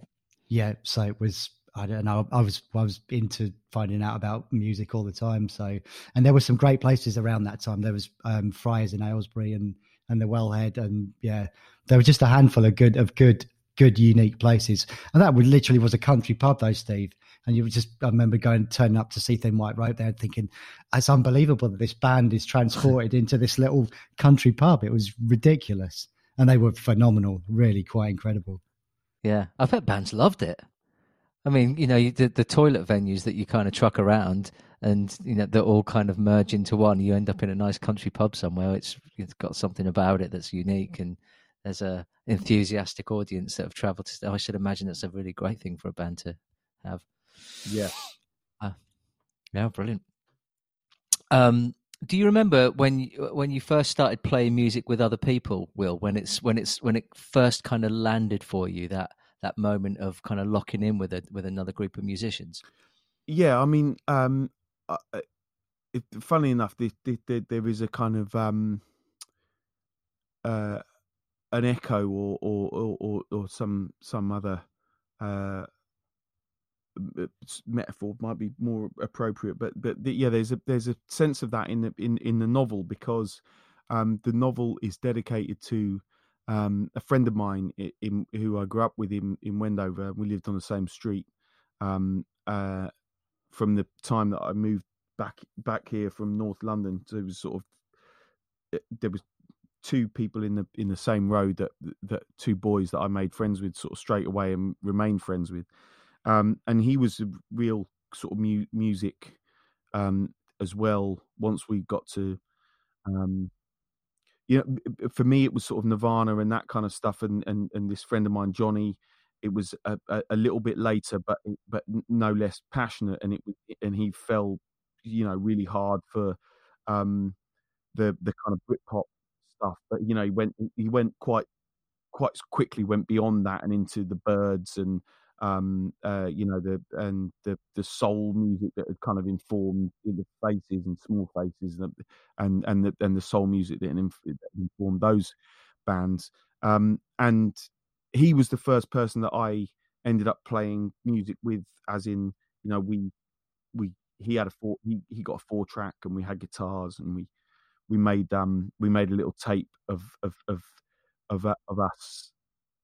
S2: yeah. So it was. I don't know. I was I was into finding out about music all the time. So, and there were some great places around that time. There was um, Friars in Aylesbury and and the Wellhead, and yeah, there were just a handful of good of good good unique places. And that would literally was a country pub, though, Steve. And you just, I remember going, turning up to see Thin White Rope there and thinking, it's unbelievable that this band is transported into this little country pub. It was ridiculous. And they were phenomenal, really quite incredible.
S1: Yeah. I bet bands loved it. I mean, you know, the, the toilet venues that you kind of truck around and, you know, they all kind of merge into one. You end up in a nice country pub somewhere. It's, it's got something about it that's unique and there's a enthusiastic audience that have travelled to. I should imagine that's a really great thing for a band to have.
S3: Yeah.
S1: Uh, yeah, brilliant. Um, do you remember when you, when you first started playing music with other people, Will? When it's when it's when it first kind of landed for you that that moment of kind of locking in with a with another group of musicians.
S3: Yeah, I mean, um, uh, it, funny enough, there, there, there is a kind of um, uh, an echo or or or, or some some other uh, metaphor might be more appropriate, but but the, yeah, there's a there's a sense of that in the in in the novel because um, the novel is dedicated to um, a friend of mine in, in, who I grew up with in in Wendover. We lived on the same street um, uh, from the time that I moved back back here from North London. So it was sort of it, there was two people in the in the same road that that two boys that I made friends with sort of straight away and remained friends with. Um, and he was a real sort of mu- music um, as well. Once we got to, um, you know, for me it was sort of Nirvana and that kind of stuff. And and and this friend of mine, Johnny, it was a, a, a little bit later, but but no less passionate. And it and he fell, you know, really hard for um, the the kind of Britpop stuff. But you know, he went he went quite quite quickly went beyond that and into the Byrds and um, uh, you know, the and the the soul music that had kind of informed the faces and small faces, and and and the, and the soul music that informed those bands. Um, and he was the first person that I ended up playing music with, as in, you know, we we he had a four he, he got a four track and we had guitars and we we made um we made a little tape of of of of, of us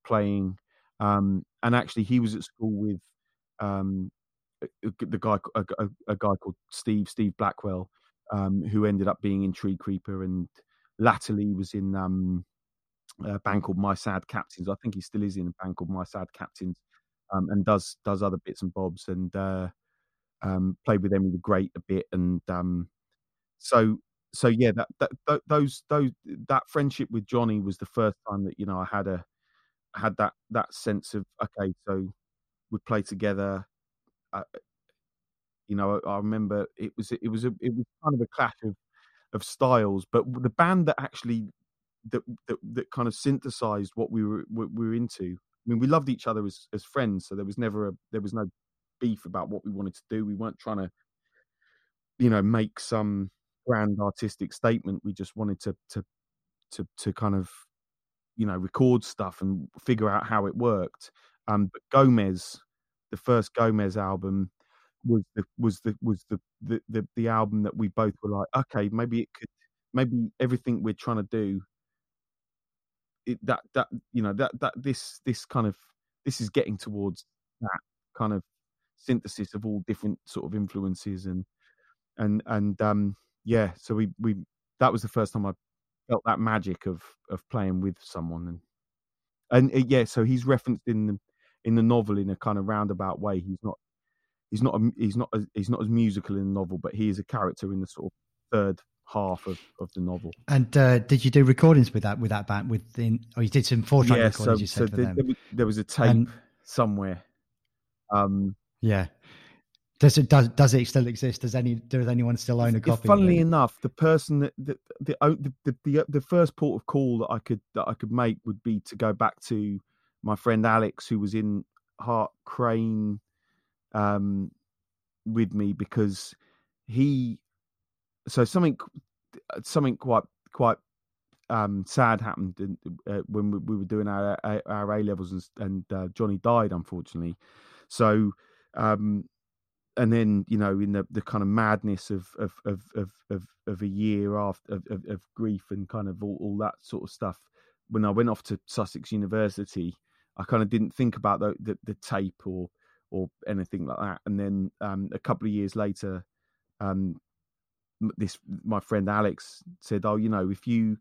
S3: playing um, and actually, he was at school with um, the guy, a, a, a, guy called Steve, Steve Blackwell, um, who ended up being in Tree Creeper, and latterly was in um, a band called My Sad Captains. I think he still is in a band called My Sad Captains, um, and does does other bits and bobs, and uh, um, played with Emmy the Great a bit, and um, so so yeah, that, that those those that friendship with Johnny was the first time that you know I had a had that that sense of okay, so we'd play together. Uh, you know, I, I, remember it was it was a it was kind of a clash of of styles, but the band that actually that that, that kind of synthesized what we were we were into. I mean, we loved each other as as friends, so there was never a there was no beef about what we wanted to do. We weren't trying to, you know, make some grand artistic statement. We just wanted to to to to kind of you know record stuff and figure out how it worked. Um, but Gomez, the first Gomez album, was the was the was the, the the the album that we both were like, okay, maybe it could, maybe everything we're trying to do, it, that that you know that that this this kind of this is getting towards that kind of synthesis of all different sort of influences and and and um yeah so we we that was the first time i felt that magic of of playing with someone and and uh, yeah so he's referenced in the in the novel in a kind of roundabout way. He's not he's not a, he's not as, he's not as musical in the novel but he is a character in the sort of third half of, of the novel.
S2: And uh, did you do recordings with that with that band within or oh, you did some four track yeah, recordings so, you said so
S3: there, there, was a tape and, somewhere. Um
S2: yeah does it does does it still exist? Does any does anyone still own a copy?
S3: Funnily enough, the person that the the, the the the first port of call that I could that I could make would be to go back to my friend Alex, who was in Hart Crane um, with me because he so something something quite quite um, sad happened in, uh, when we, we, were doing our our A levels, and, and uh, Johnny died unfortunately. So, um, and then you know, in the, the kind of madness of of of of of, of a year after of, of, of, grief and kind of all, all that sort of stuff, when I went off to Sussex University, I kind of didn't think about the the, the tape or or anything like that. And then um, a couple of years later, um, this my friend Alex said, "Oh, you know, if you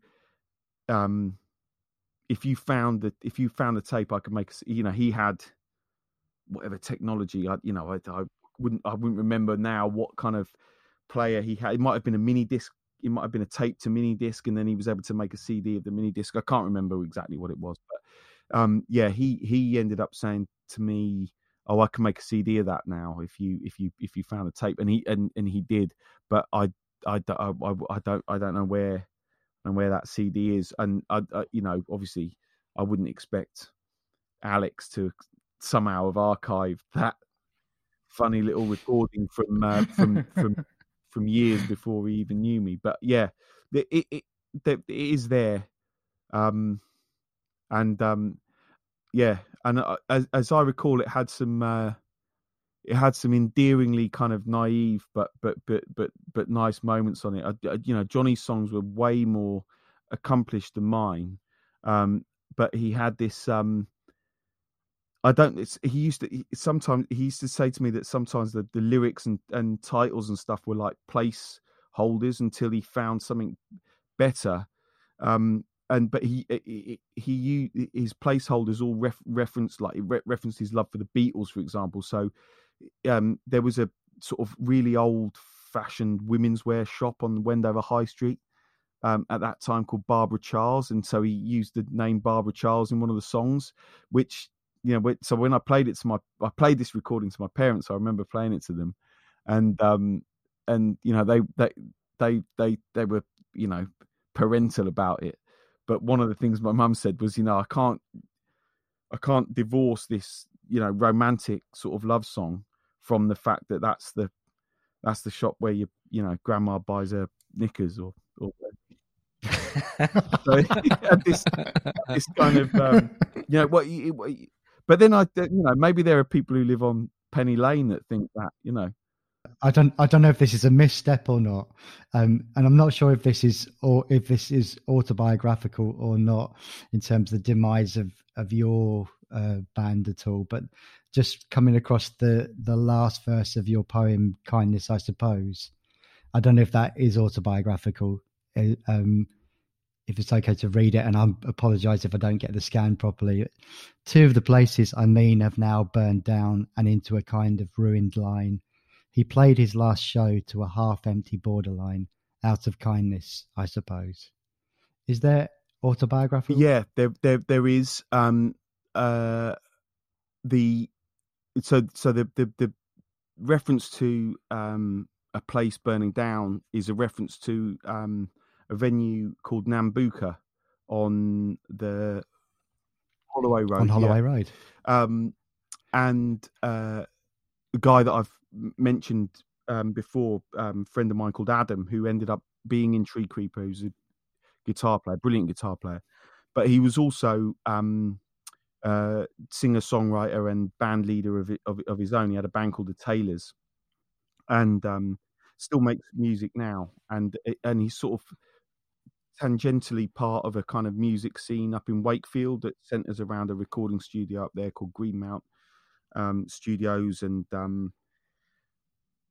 S3: um, if you found that if you found the tape, I could make. You know, he had whatever technology. I you know, I, I wouldn't I wouldn't remember now what kind of player he had. It might have been a mini disc. It might have been a tape to mini disc, and then he was able to make a CD of the mini disc. I can't remember exactly what it was, but um, yeah, he he ended up saying to me, "Oh, I can make a CD of that now if you if you if you found a tape," and he and and he did. But I I, I, I don't I don't know where and where that CD is, and I, I you know obviously I wouldn't expect Alex to somehow have archived that funny little recording from uh, from from from years before he even knew me. But yeah, it it, it, it is there, um, and um, yeah, and uh, as as I recall, it had some uh, it had some endearingly kind of naive but but but but but nice moments on it. I, you know, Johnny's songs were way more accomplished than mine, um, but he had this. Um, I don't. he used to he, sometimes he used to say to me that sometimes the, the lyrics and, and titles and stuff were like place holders until he found something better. Um, and but he he, he, he his placeholders all ref, reference like re, referenced his love for the Beatles, for example. So um, there was a sort of really old fashioned women's wear shop on Wendover High Street um, at that time called Barbara Charles, and so he used the name Barbara Charles in one of the songs, which you know. So when I played it to my, I played this recording to my parents. I remember playing it to them, and um, and you know they they they they they were you know parental about it. But one of the things my mum said was, you know, I can't I can't divorce this you know romantic sort of love song from the fact that that's the that's the shop where you you know grandma buys her knickers or or so this this kind of um, you know what but then I you know maybe there are people who live on Penny Lane that think that you know
S2: I don't I don't know if this is a misstep or not, um, and I'm not sure if this is or if this is autobiographical or not in terms of the demise of of your uh, band at all. But just coming across the the last verse of your poem kindness i suppose i don't know if that is autobiographical uh, um, if it's okay to read it and i apologize if i don't get the scan properly. Two of the places i mean have now burned down and into a kind of ruined line. He played his last show to a half empty borderline out of kindness i suppose. Is there autobiographical
S3: yeah there there there is um uh the so so the the, the reference to um, a place burning down is a reference to um, a venue called Nambucca on the Holloway Road.
S2: On Holloway yeah. Road.
S3: Um, and uh, the guy that I've mentioned um, before, um, friend of mine called Adam, who ended up being in Tree Creeper, who's a guitar player, brilliant guitar player, but he was also um, uh, singer songwriter and band leader of, of, of his own. He had a band called the Tailors, and um, still makes music now. And and he's sort of tangentially part of a kind of music scene up in Wakefield that centres around a recording studio up there called Greenmount um, Studios. And um,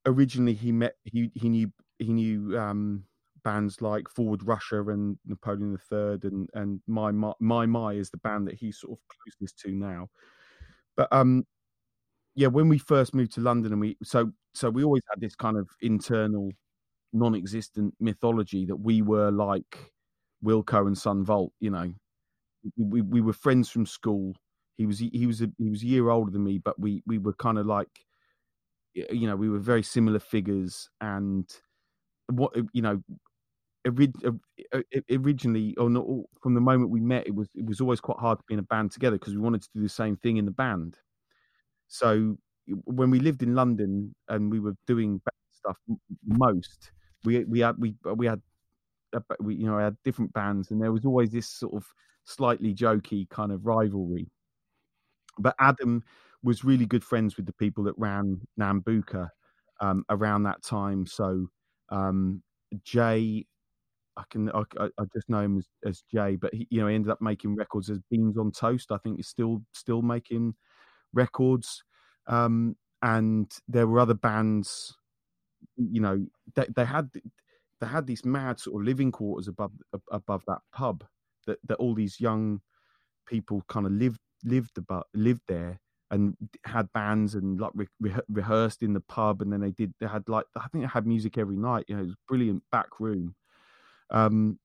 S3: originally, he met he he knew he knew um, bands like Forward Russia and Napoleon III and and My My My, My is the band that he's sort of closest to now. But um, yeah, when we first moved to London and we so so we always had this kind of internal, non-existent mythology that we were like Wilco and Son Volt. You know, we we were friends from school. He was he was a, he was a year older than me, but we we were kind of like, you know, we were very similar figures and what you know originally, or not, from the moment we met, it was it was always quite hard to be in a band together because we wanted to do the same thing in the band. So when we lived in London and we were doing stuff, most we we had we we had we, you know, had different bands, and there was always this sort of slightly jokey kind of rivalry. But Adam was really good friends with the people that ran Nambucca um, around that time. So um, Jay, I can I, I, just know him as, as Jay, but he you know he ended up making records as Beans on Toast. I think he's still still making records. Um, and there were other bands, you know, they, they had they had these mad sort of living quarters above above that pub that that all these young people kind of lived lived about lived there and had bands and like re- rehearsed in the pub and then they did they had like i think they had music every night you know it was brilliant back room. Um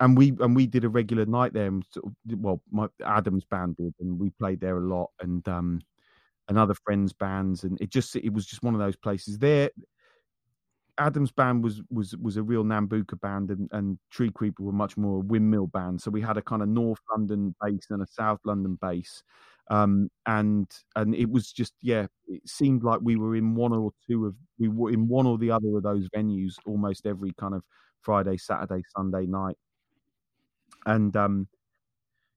S3: and we and we did a regular night there and sort of, well my adam's band did and we played there a lot and um and other friends bands and it just it was just one of those places. There Adam's band was was was a real Nambucca band, and, and Tree Creeper were much more a windmill band. So we had a kind of North London base and a South London base, um, and and it was just yeah, it seemed like we were in one or two of we were in one or the other of those venues almost every kind of Friday, Saturday, Sunday night, and um,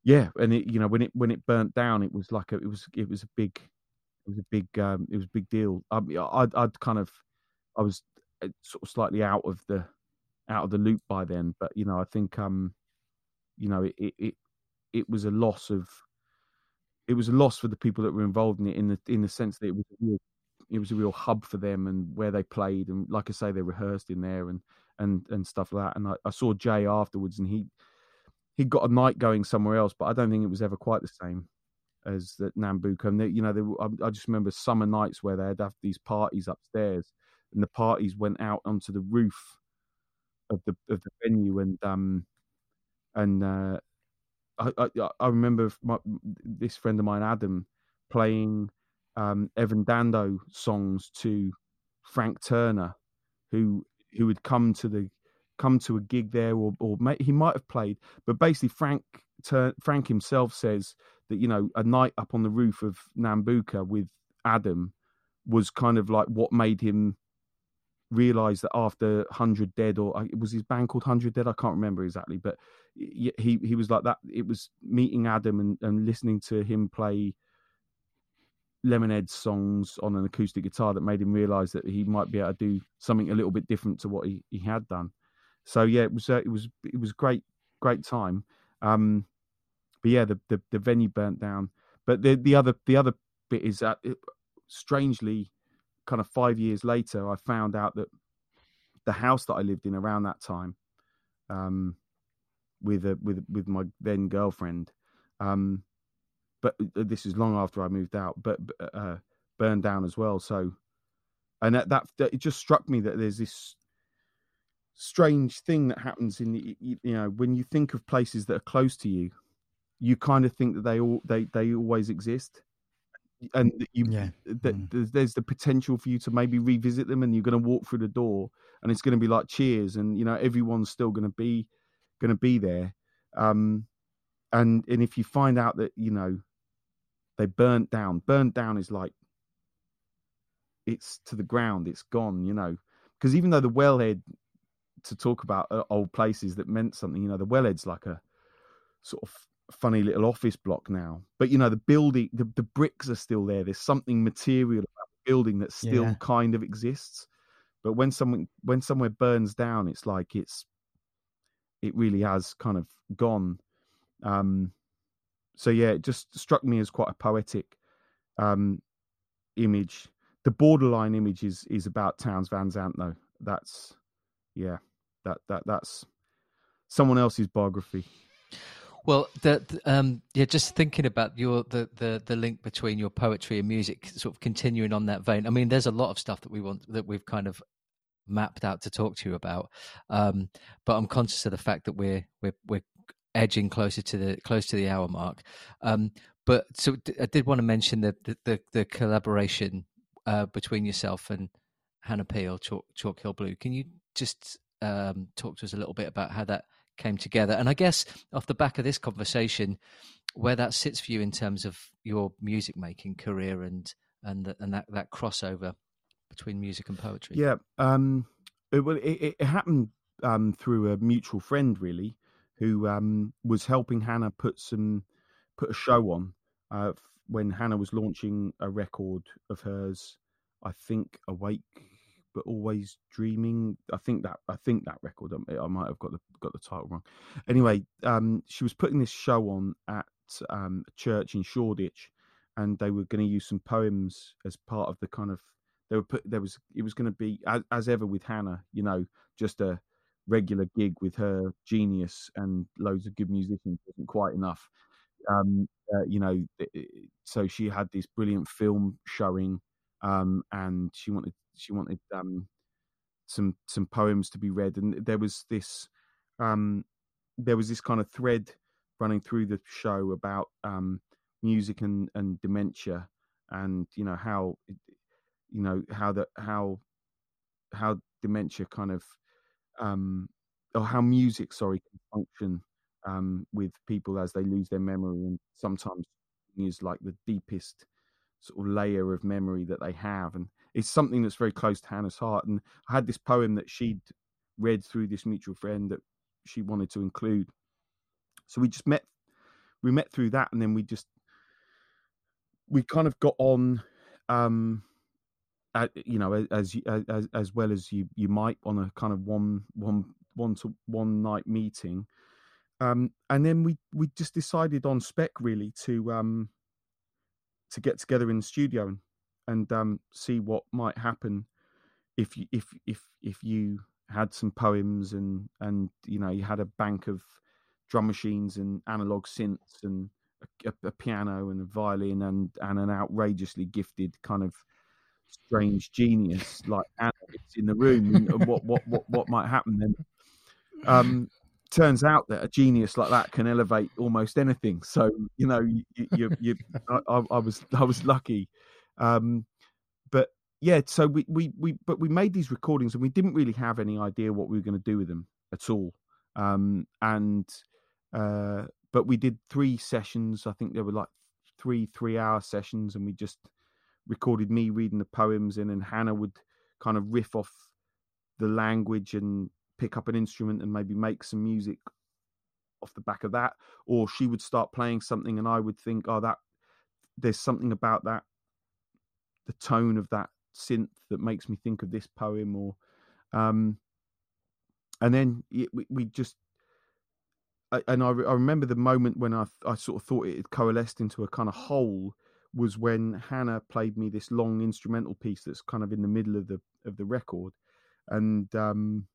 S3: yeah, and it you know when it when it burnt down, it was like a, it was it was a big it was a big um, it was a big deal. I, I'd, I'd kind of I was sort of slightly out of the out of the loop by then. But you know, I think um, you know, it it it was a loss of it was a loss for the people that were involved in it in the in the sense that it was a real, it was a real hub for them and where they played and like I say they rehearsed in there and and and stuff like that. And I, I saw Jay afterwards and he he got a night going somewhere else, but I don't think it was ever quite the same as that Nambucca. And they, you know, they, I, I, just remember summer nights where they'd have these parties upstairs, and the parties went out onto the roof of the of the venue, and um, and uh, I, I, I remember my, this friend of mine, Adam, playing um, Evan Dando songs to Frank Turner, who who had come to the come to a gig there, or or may, he might have played, but basically Frank Tur- Frank himself says that you know a night up on the roof of Nambucca with Adam was kind of like what made him realized that after 100 dead or it was his band called 100 dead? I can't remember exactly but he he was like that. It was meeting adam and, and listening to him play lemonhead songs on an acoustic guitar that made him realize that he might be able to do something a little bit different to what he, he had done. So yeah it was uh, it was it was great great time. Um but yeah the, the the venue burnt down. But the the other the other bit is that it, strangely kind of five years later, I found out that the house that I lived in around that time, um, with a, with with my then girlfriend, um, but uh, this is long after I moved out, but uh, burned down as well. So, and that, that it just struck me that there's this strange thing that happens in the you know when you think of places that are close to you, you kind of think that they all they they always exist and you yeah. that mm. there's the potential for you to maybe revisit them and you're going to walk through the door and it's going to be like cheers and you know everyone's still going to be going to be there um and and if you find out that you know they burnt down burnt down is like it's to the ground it's gone you know because even though the wellhead to talk about uh, old places that meant something you know the wellhead's like a sort of funny little office block now. But you know, the building, the, the bricks are still there. There's something material about the building that still yeah. kind of exists. But when something when somewhere burns down, it's like it's it really has kind of gone. Um, so yeah, it just struck me as quite a poetic um, image. The borderline image is is about Townes Van Zandt, though. That's yeah, that that that's someone else's biography.
S1: Well, the, the, um, yeah, just thinking about your the, the the link between your poetry and music, sort of continuing on that vein. I mean, there's a lot of stuff that we want that we've kind of mapped out to talk to you about, um, but I'm conscious of the fact that we're we're we're edging closer to the close to the hour mark. Um, but so I did want to mention the the the, the collaboration uh, between yourself and Hannah Peel, Chalk, Chalk Hill Blue. Can you just um, talk to us a little bit about how that came together. And I guess off the back of this conversation, where that sits for you in terms of your music making career and and the, and that that crossover between music and poetry.
S3: Yeah, um, it, it, it happened um, through a mutual friend, really, who um, was helping Hannah put some put a show on uh, when Hannah was launching a record of hers. I think Awake but always dreaming. I think that I think that record. Um, I might have got the got the title wrong. Anyway, um, she was putting this show on at um, a church in Shoreditch, and they were going to use some poems as part of the kind of. They were put. There was. It was going to be as, as ever with Hannah. You know, just a regular gig with her genius and loads of good musicians wasn't quite enough. Um, uh, you know, so she had this brilliant film showing, um, and she wanted she wanted um, some some poems to be read, and there was this um, there was this kind of thread running through the show about um, music and, and dementia, and you know how you know how that how how dementia kind of um, or how music sorry can function um, with people as they lose their memory, and sometimes is like the deepest sort of layer of memory that they have, and it's something that's very close to Hannah's heart. And I had this poem that she'd read through this mutual friend that she wanted to include. So we just met, we met through that, and then we just we kind of got on, um, at, you know, as as as well as you you might on a kind of one one one to one night meeting. Um, and then we we just decided on spec really to um to get together in the studio and and um, see what might happen if you if if if you had some poems and and you know you had a bank of drum machines and analog synths and a, a, piano and a violin and and an outrageously gifted kind of strange genius like Alex in the room and what what what what might happen then um turns out that a genius like that can elevate almost anything. So you know you you, you I, I was i was lucky um, but yeah, so we, we, we, but we made these recordings and we didn't really have any idea what we were going to do with them at all. Um, and, uh, but we did three sessions. I think there were like three three hour sessions, and we just recorded me reading the poems in, and Hannah would kind of riff off the language and pick up an instrument and maybe make some music off the back of that, or she would start playing something, and I would think, oh, that there's something about that the tone of that synth that makes me think of this poem or um and then it, we, we just and I, I remember the moment when I, I sort of thought it had coalesced into a kind of whole was when Hannah played me this long instrumental piece that's kind of in the middle of the of the record, and um,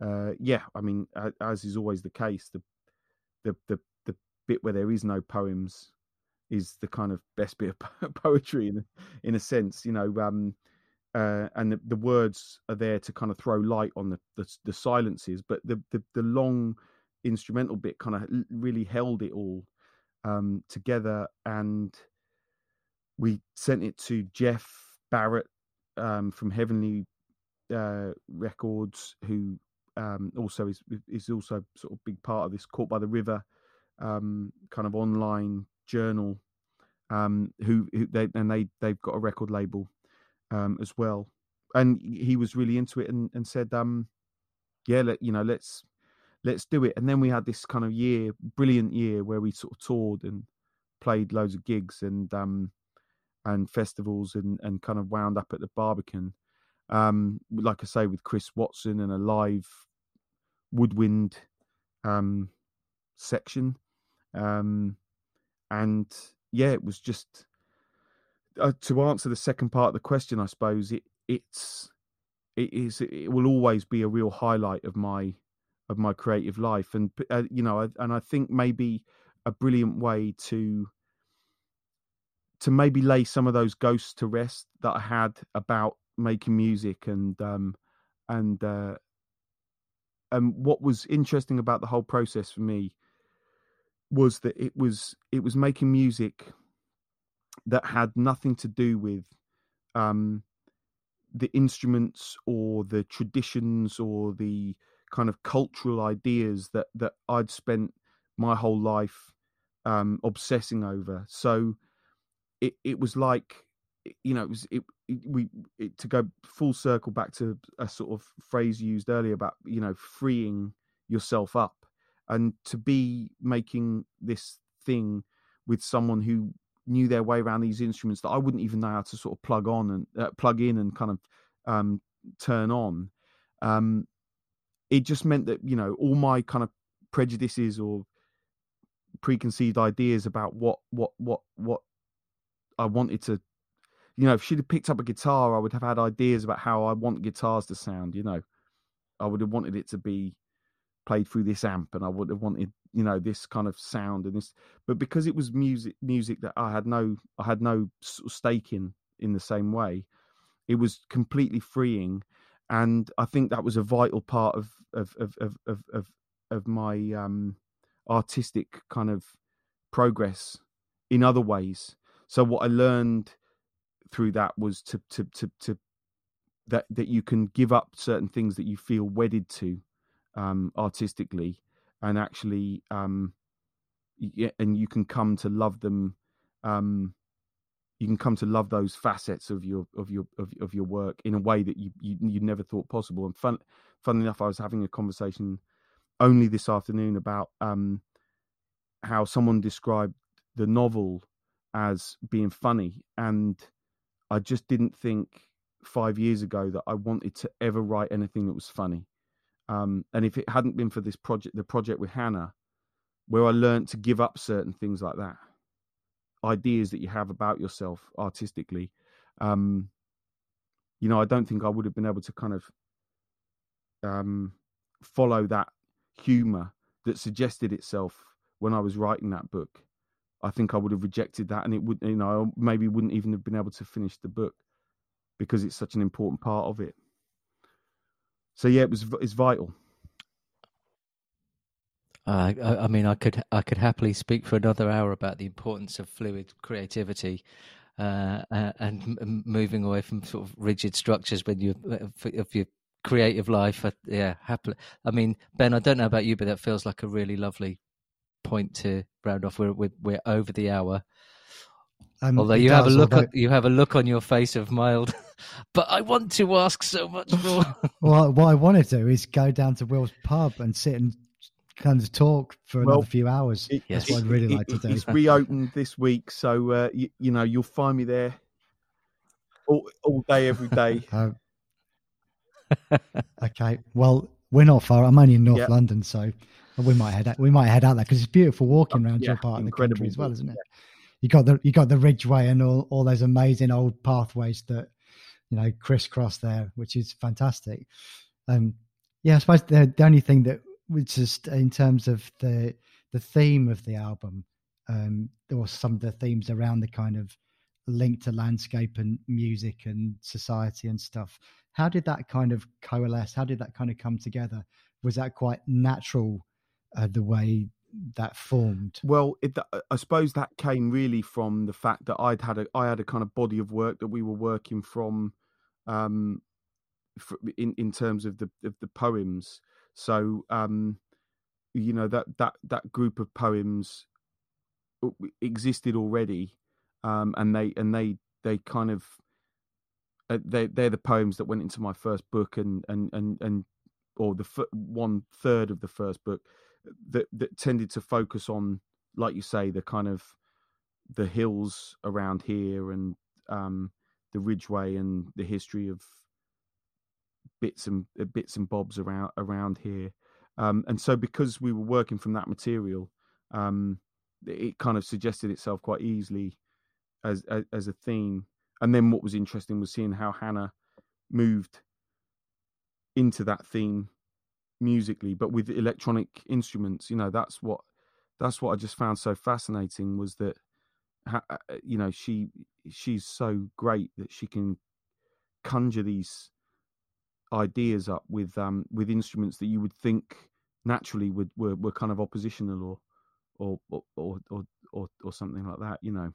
S3: uh, yeah, I mean, as is always the case, the the the the bit where there is no poems is the kind of best bit of poetry in in a sense, you know. Um, uh, and the, the, words are there to kind of throw light on the the, the silences, but the, the, the long instrumental bit kind of really held it all um, together. And we sent it to Jeff Barrett um, from Heavenly uh, Records, who um, also is is also sort of big part of this Caught by the River um, kind of online journal um, who, who they and they they've got a record label um, as well. And he was really into it and, and said um yeah let you know let's let's do it. And then we had this kind of year brilliant year where we sort of toured and played loads of gigs and um and festivals and and kind of wound up at the barbican. Um like i say with chris watson and a live woodwind um section. Um and yeah, it was just uh, to answer the second part of the question. I suppose it it's it is it will always be a real highlight of my of my creative life, and uh, you know, and I think maybe a brilliant way to to maybe lay some of those ghosts to rest that I had about making music and um and uh and what was interesting about the whole process for me was that it was it was making music that had nothing to do with um, the instruments or the traditions or the kind of cultural ideas that that I'd spent my whole life um, obsessing over. So it it was like you know, it was it, it we it, to go full circle back to a sort of phrase used earlier about you know freeing yourself up and to be making this thing with someone who knew their way around these instruments that I wouldn't even know how to sort of plug on and uh, plug in and kind of um, turn on. Um, it just meant that you know all my kind of prejudices or preconceived ideas about what what what what I wanted to you know if she'd have picked up a guitar I would have had ideas about how I want guitars to sound you know I would have wanted it to be played through this amp and I would have wanted you know this kind of sound and this but because it was music music that I had no I had no stake in in the same way it was completely freeing and I think that was a vital part of of of of of of, of my um artistic kind of progress in other ways. So what I learned through that was to to to to that that you can give up certain things that you feel wedded to um, artistically, and actually, um, yeah, and you can come to love them. Um, you can come to love those facets of your of your of, of your work in a way that you, you you never thought possible. And fun, fun enough, I was having a conversation only this afternoon about um, how someone described the novel as being funny, and I just didn't think five years ago that I wanted to ever write anything that was funny. Um, and if it hadn't been for this project, the project with Hannah, where I learned to give up certain things like that, ideas that you have about yourself artistically, um, you know, I don't think I would have been able to kind of um, follow that humor that suggested itself when I was writing that book. I think I would have rejected that, and it would, you know, maybe wouldn't even have been able to finish the book because it's such an important part of it. So yeah, it was it's vital.
S1: Uh, I, I, mean, I could I could happily speak for another hour about the importance of fluid creativity uh, and m- moving away from sort of rigid structures when you uh, of your creative life. Uh, yeah, happily. I mean, Ben, I don't know about you, but that feels like a really lovely point to round off. We're we're, we're over the hour. Um, although you does, have a look, although... you have a look on your face of mild. but I want to ask so much more.
S2: well, what I want to do is go down to Will's pub and sit and kind of talk for well, another few hours. It, That's yes. what I'd really it, like to do.
S3: It's reopened this week, so uh, you, you, know you'll find me there all, all day, every day.
S2: Uh, okay, well we're not far. I'm only in North yep. London, so we might head out. We might head out there because it's beautiful walking around yeah, your part of the country as well, isn't it? Yeah. You got the you got the Ridgeway and all all those amazing old pathways that you know crisscross there, which is fantastic. Um, yeah, I suppose the, the only thing that was just in terms of the the theme of the album, um, was some of the themes around the kind of link to landscape and music and society and stuff. How did that kind of coalesce? How did that kind of come together? Was that quite natural uh, the way that formed?
S3: Well, it, I suppose that came really from the fact that I'd had a I had a kind of body of work that we were working from, um, in in terms of the of the poems. So, um, you know that that that group of poems existed already, um, and they and they they kind of uh, they they're the poems that went into my first book and and and and or the f- one third of the first book that that tended to focus on, like you say, the kind of the hills around here and um, the Ridgeway and the history of bits and uh, bits and bobs around around here. Um, and so, because we were working from that material, um, it kind of suggested itself quite easily as, as as a theme. And then, what was interesting was seeing how Hannah moved into that theme musically, but with electronic instruments. You know, that's what that's what I just found so fascinating was that uh, you know she she's so great that she can conjure these ideas up with um with instruments that you would think naturally would were, were kind of oppositional or or or or or, or something like that you know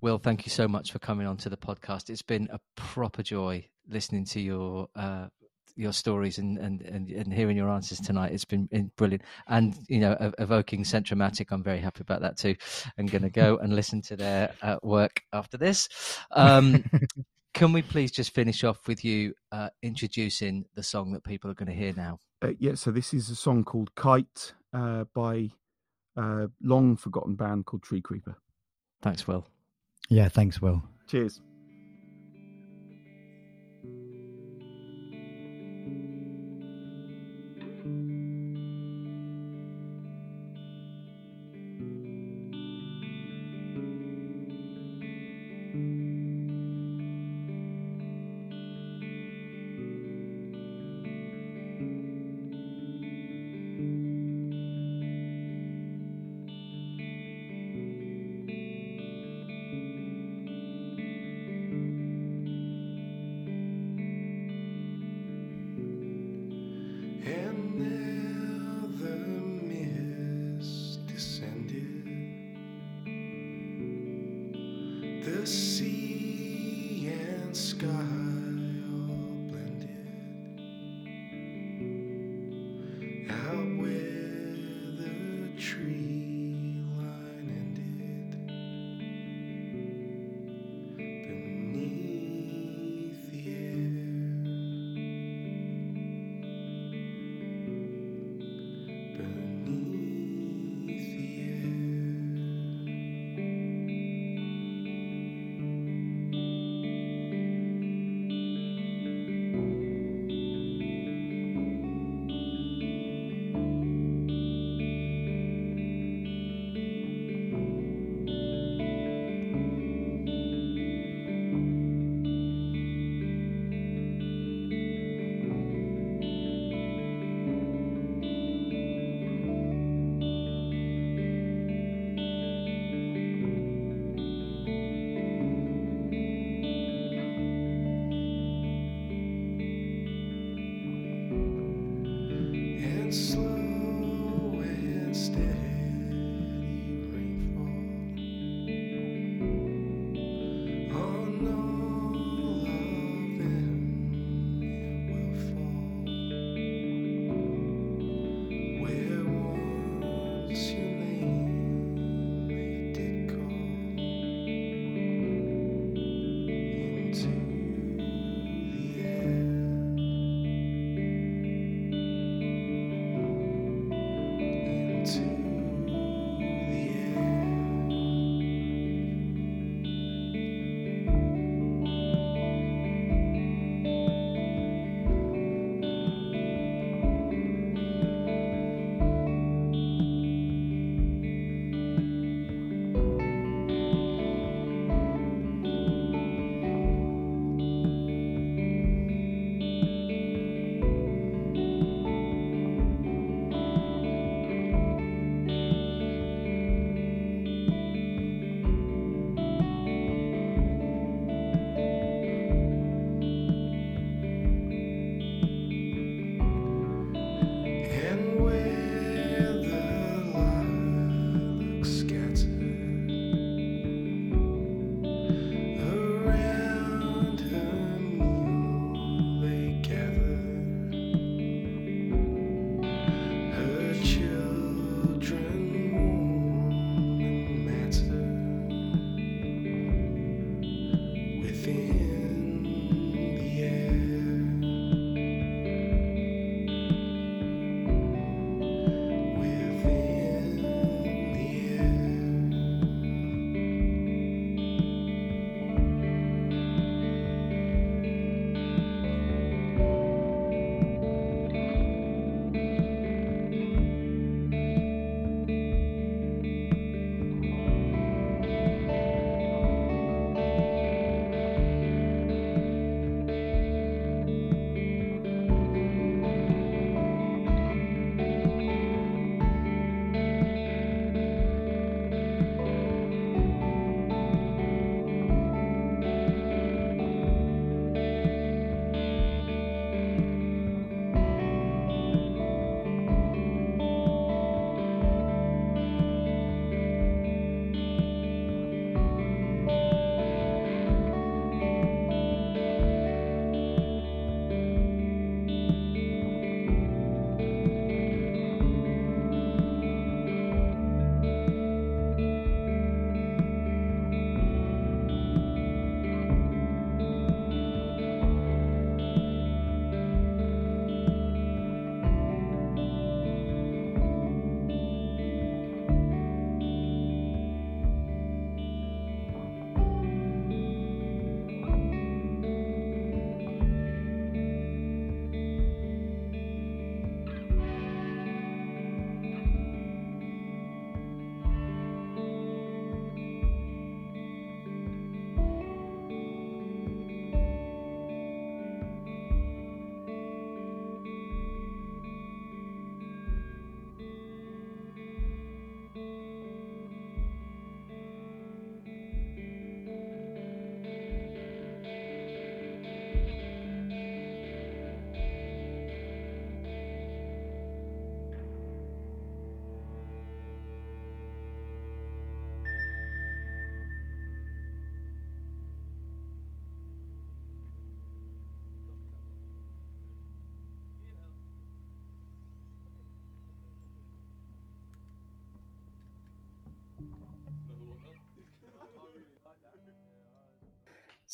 S1: Will, thank you so much for coming on to the podcast. It's been a proper joy listening to your uh, your stories and, and, and, and hearing your answers tonight. It's been, been brilliant. And, you know, evoking Centromatic, I'm very happy about that too. I'm going to go and listen to their uh, work after this. Um, can we please just finish off with you uh, introducing the song that people are going to hear now?
S4: Uh, yeah, so this is a song called Kite uh, by a long forgotten band called Tree Creeper.
S1: Thanks, Will.
S2: Yeah, thanks, Will.
S4: Cheers.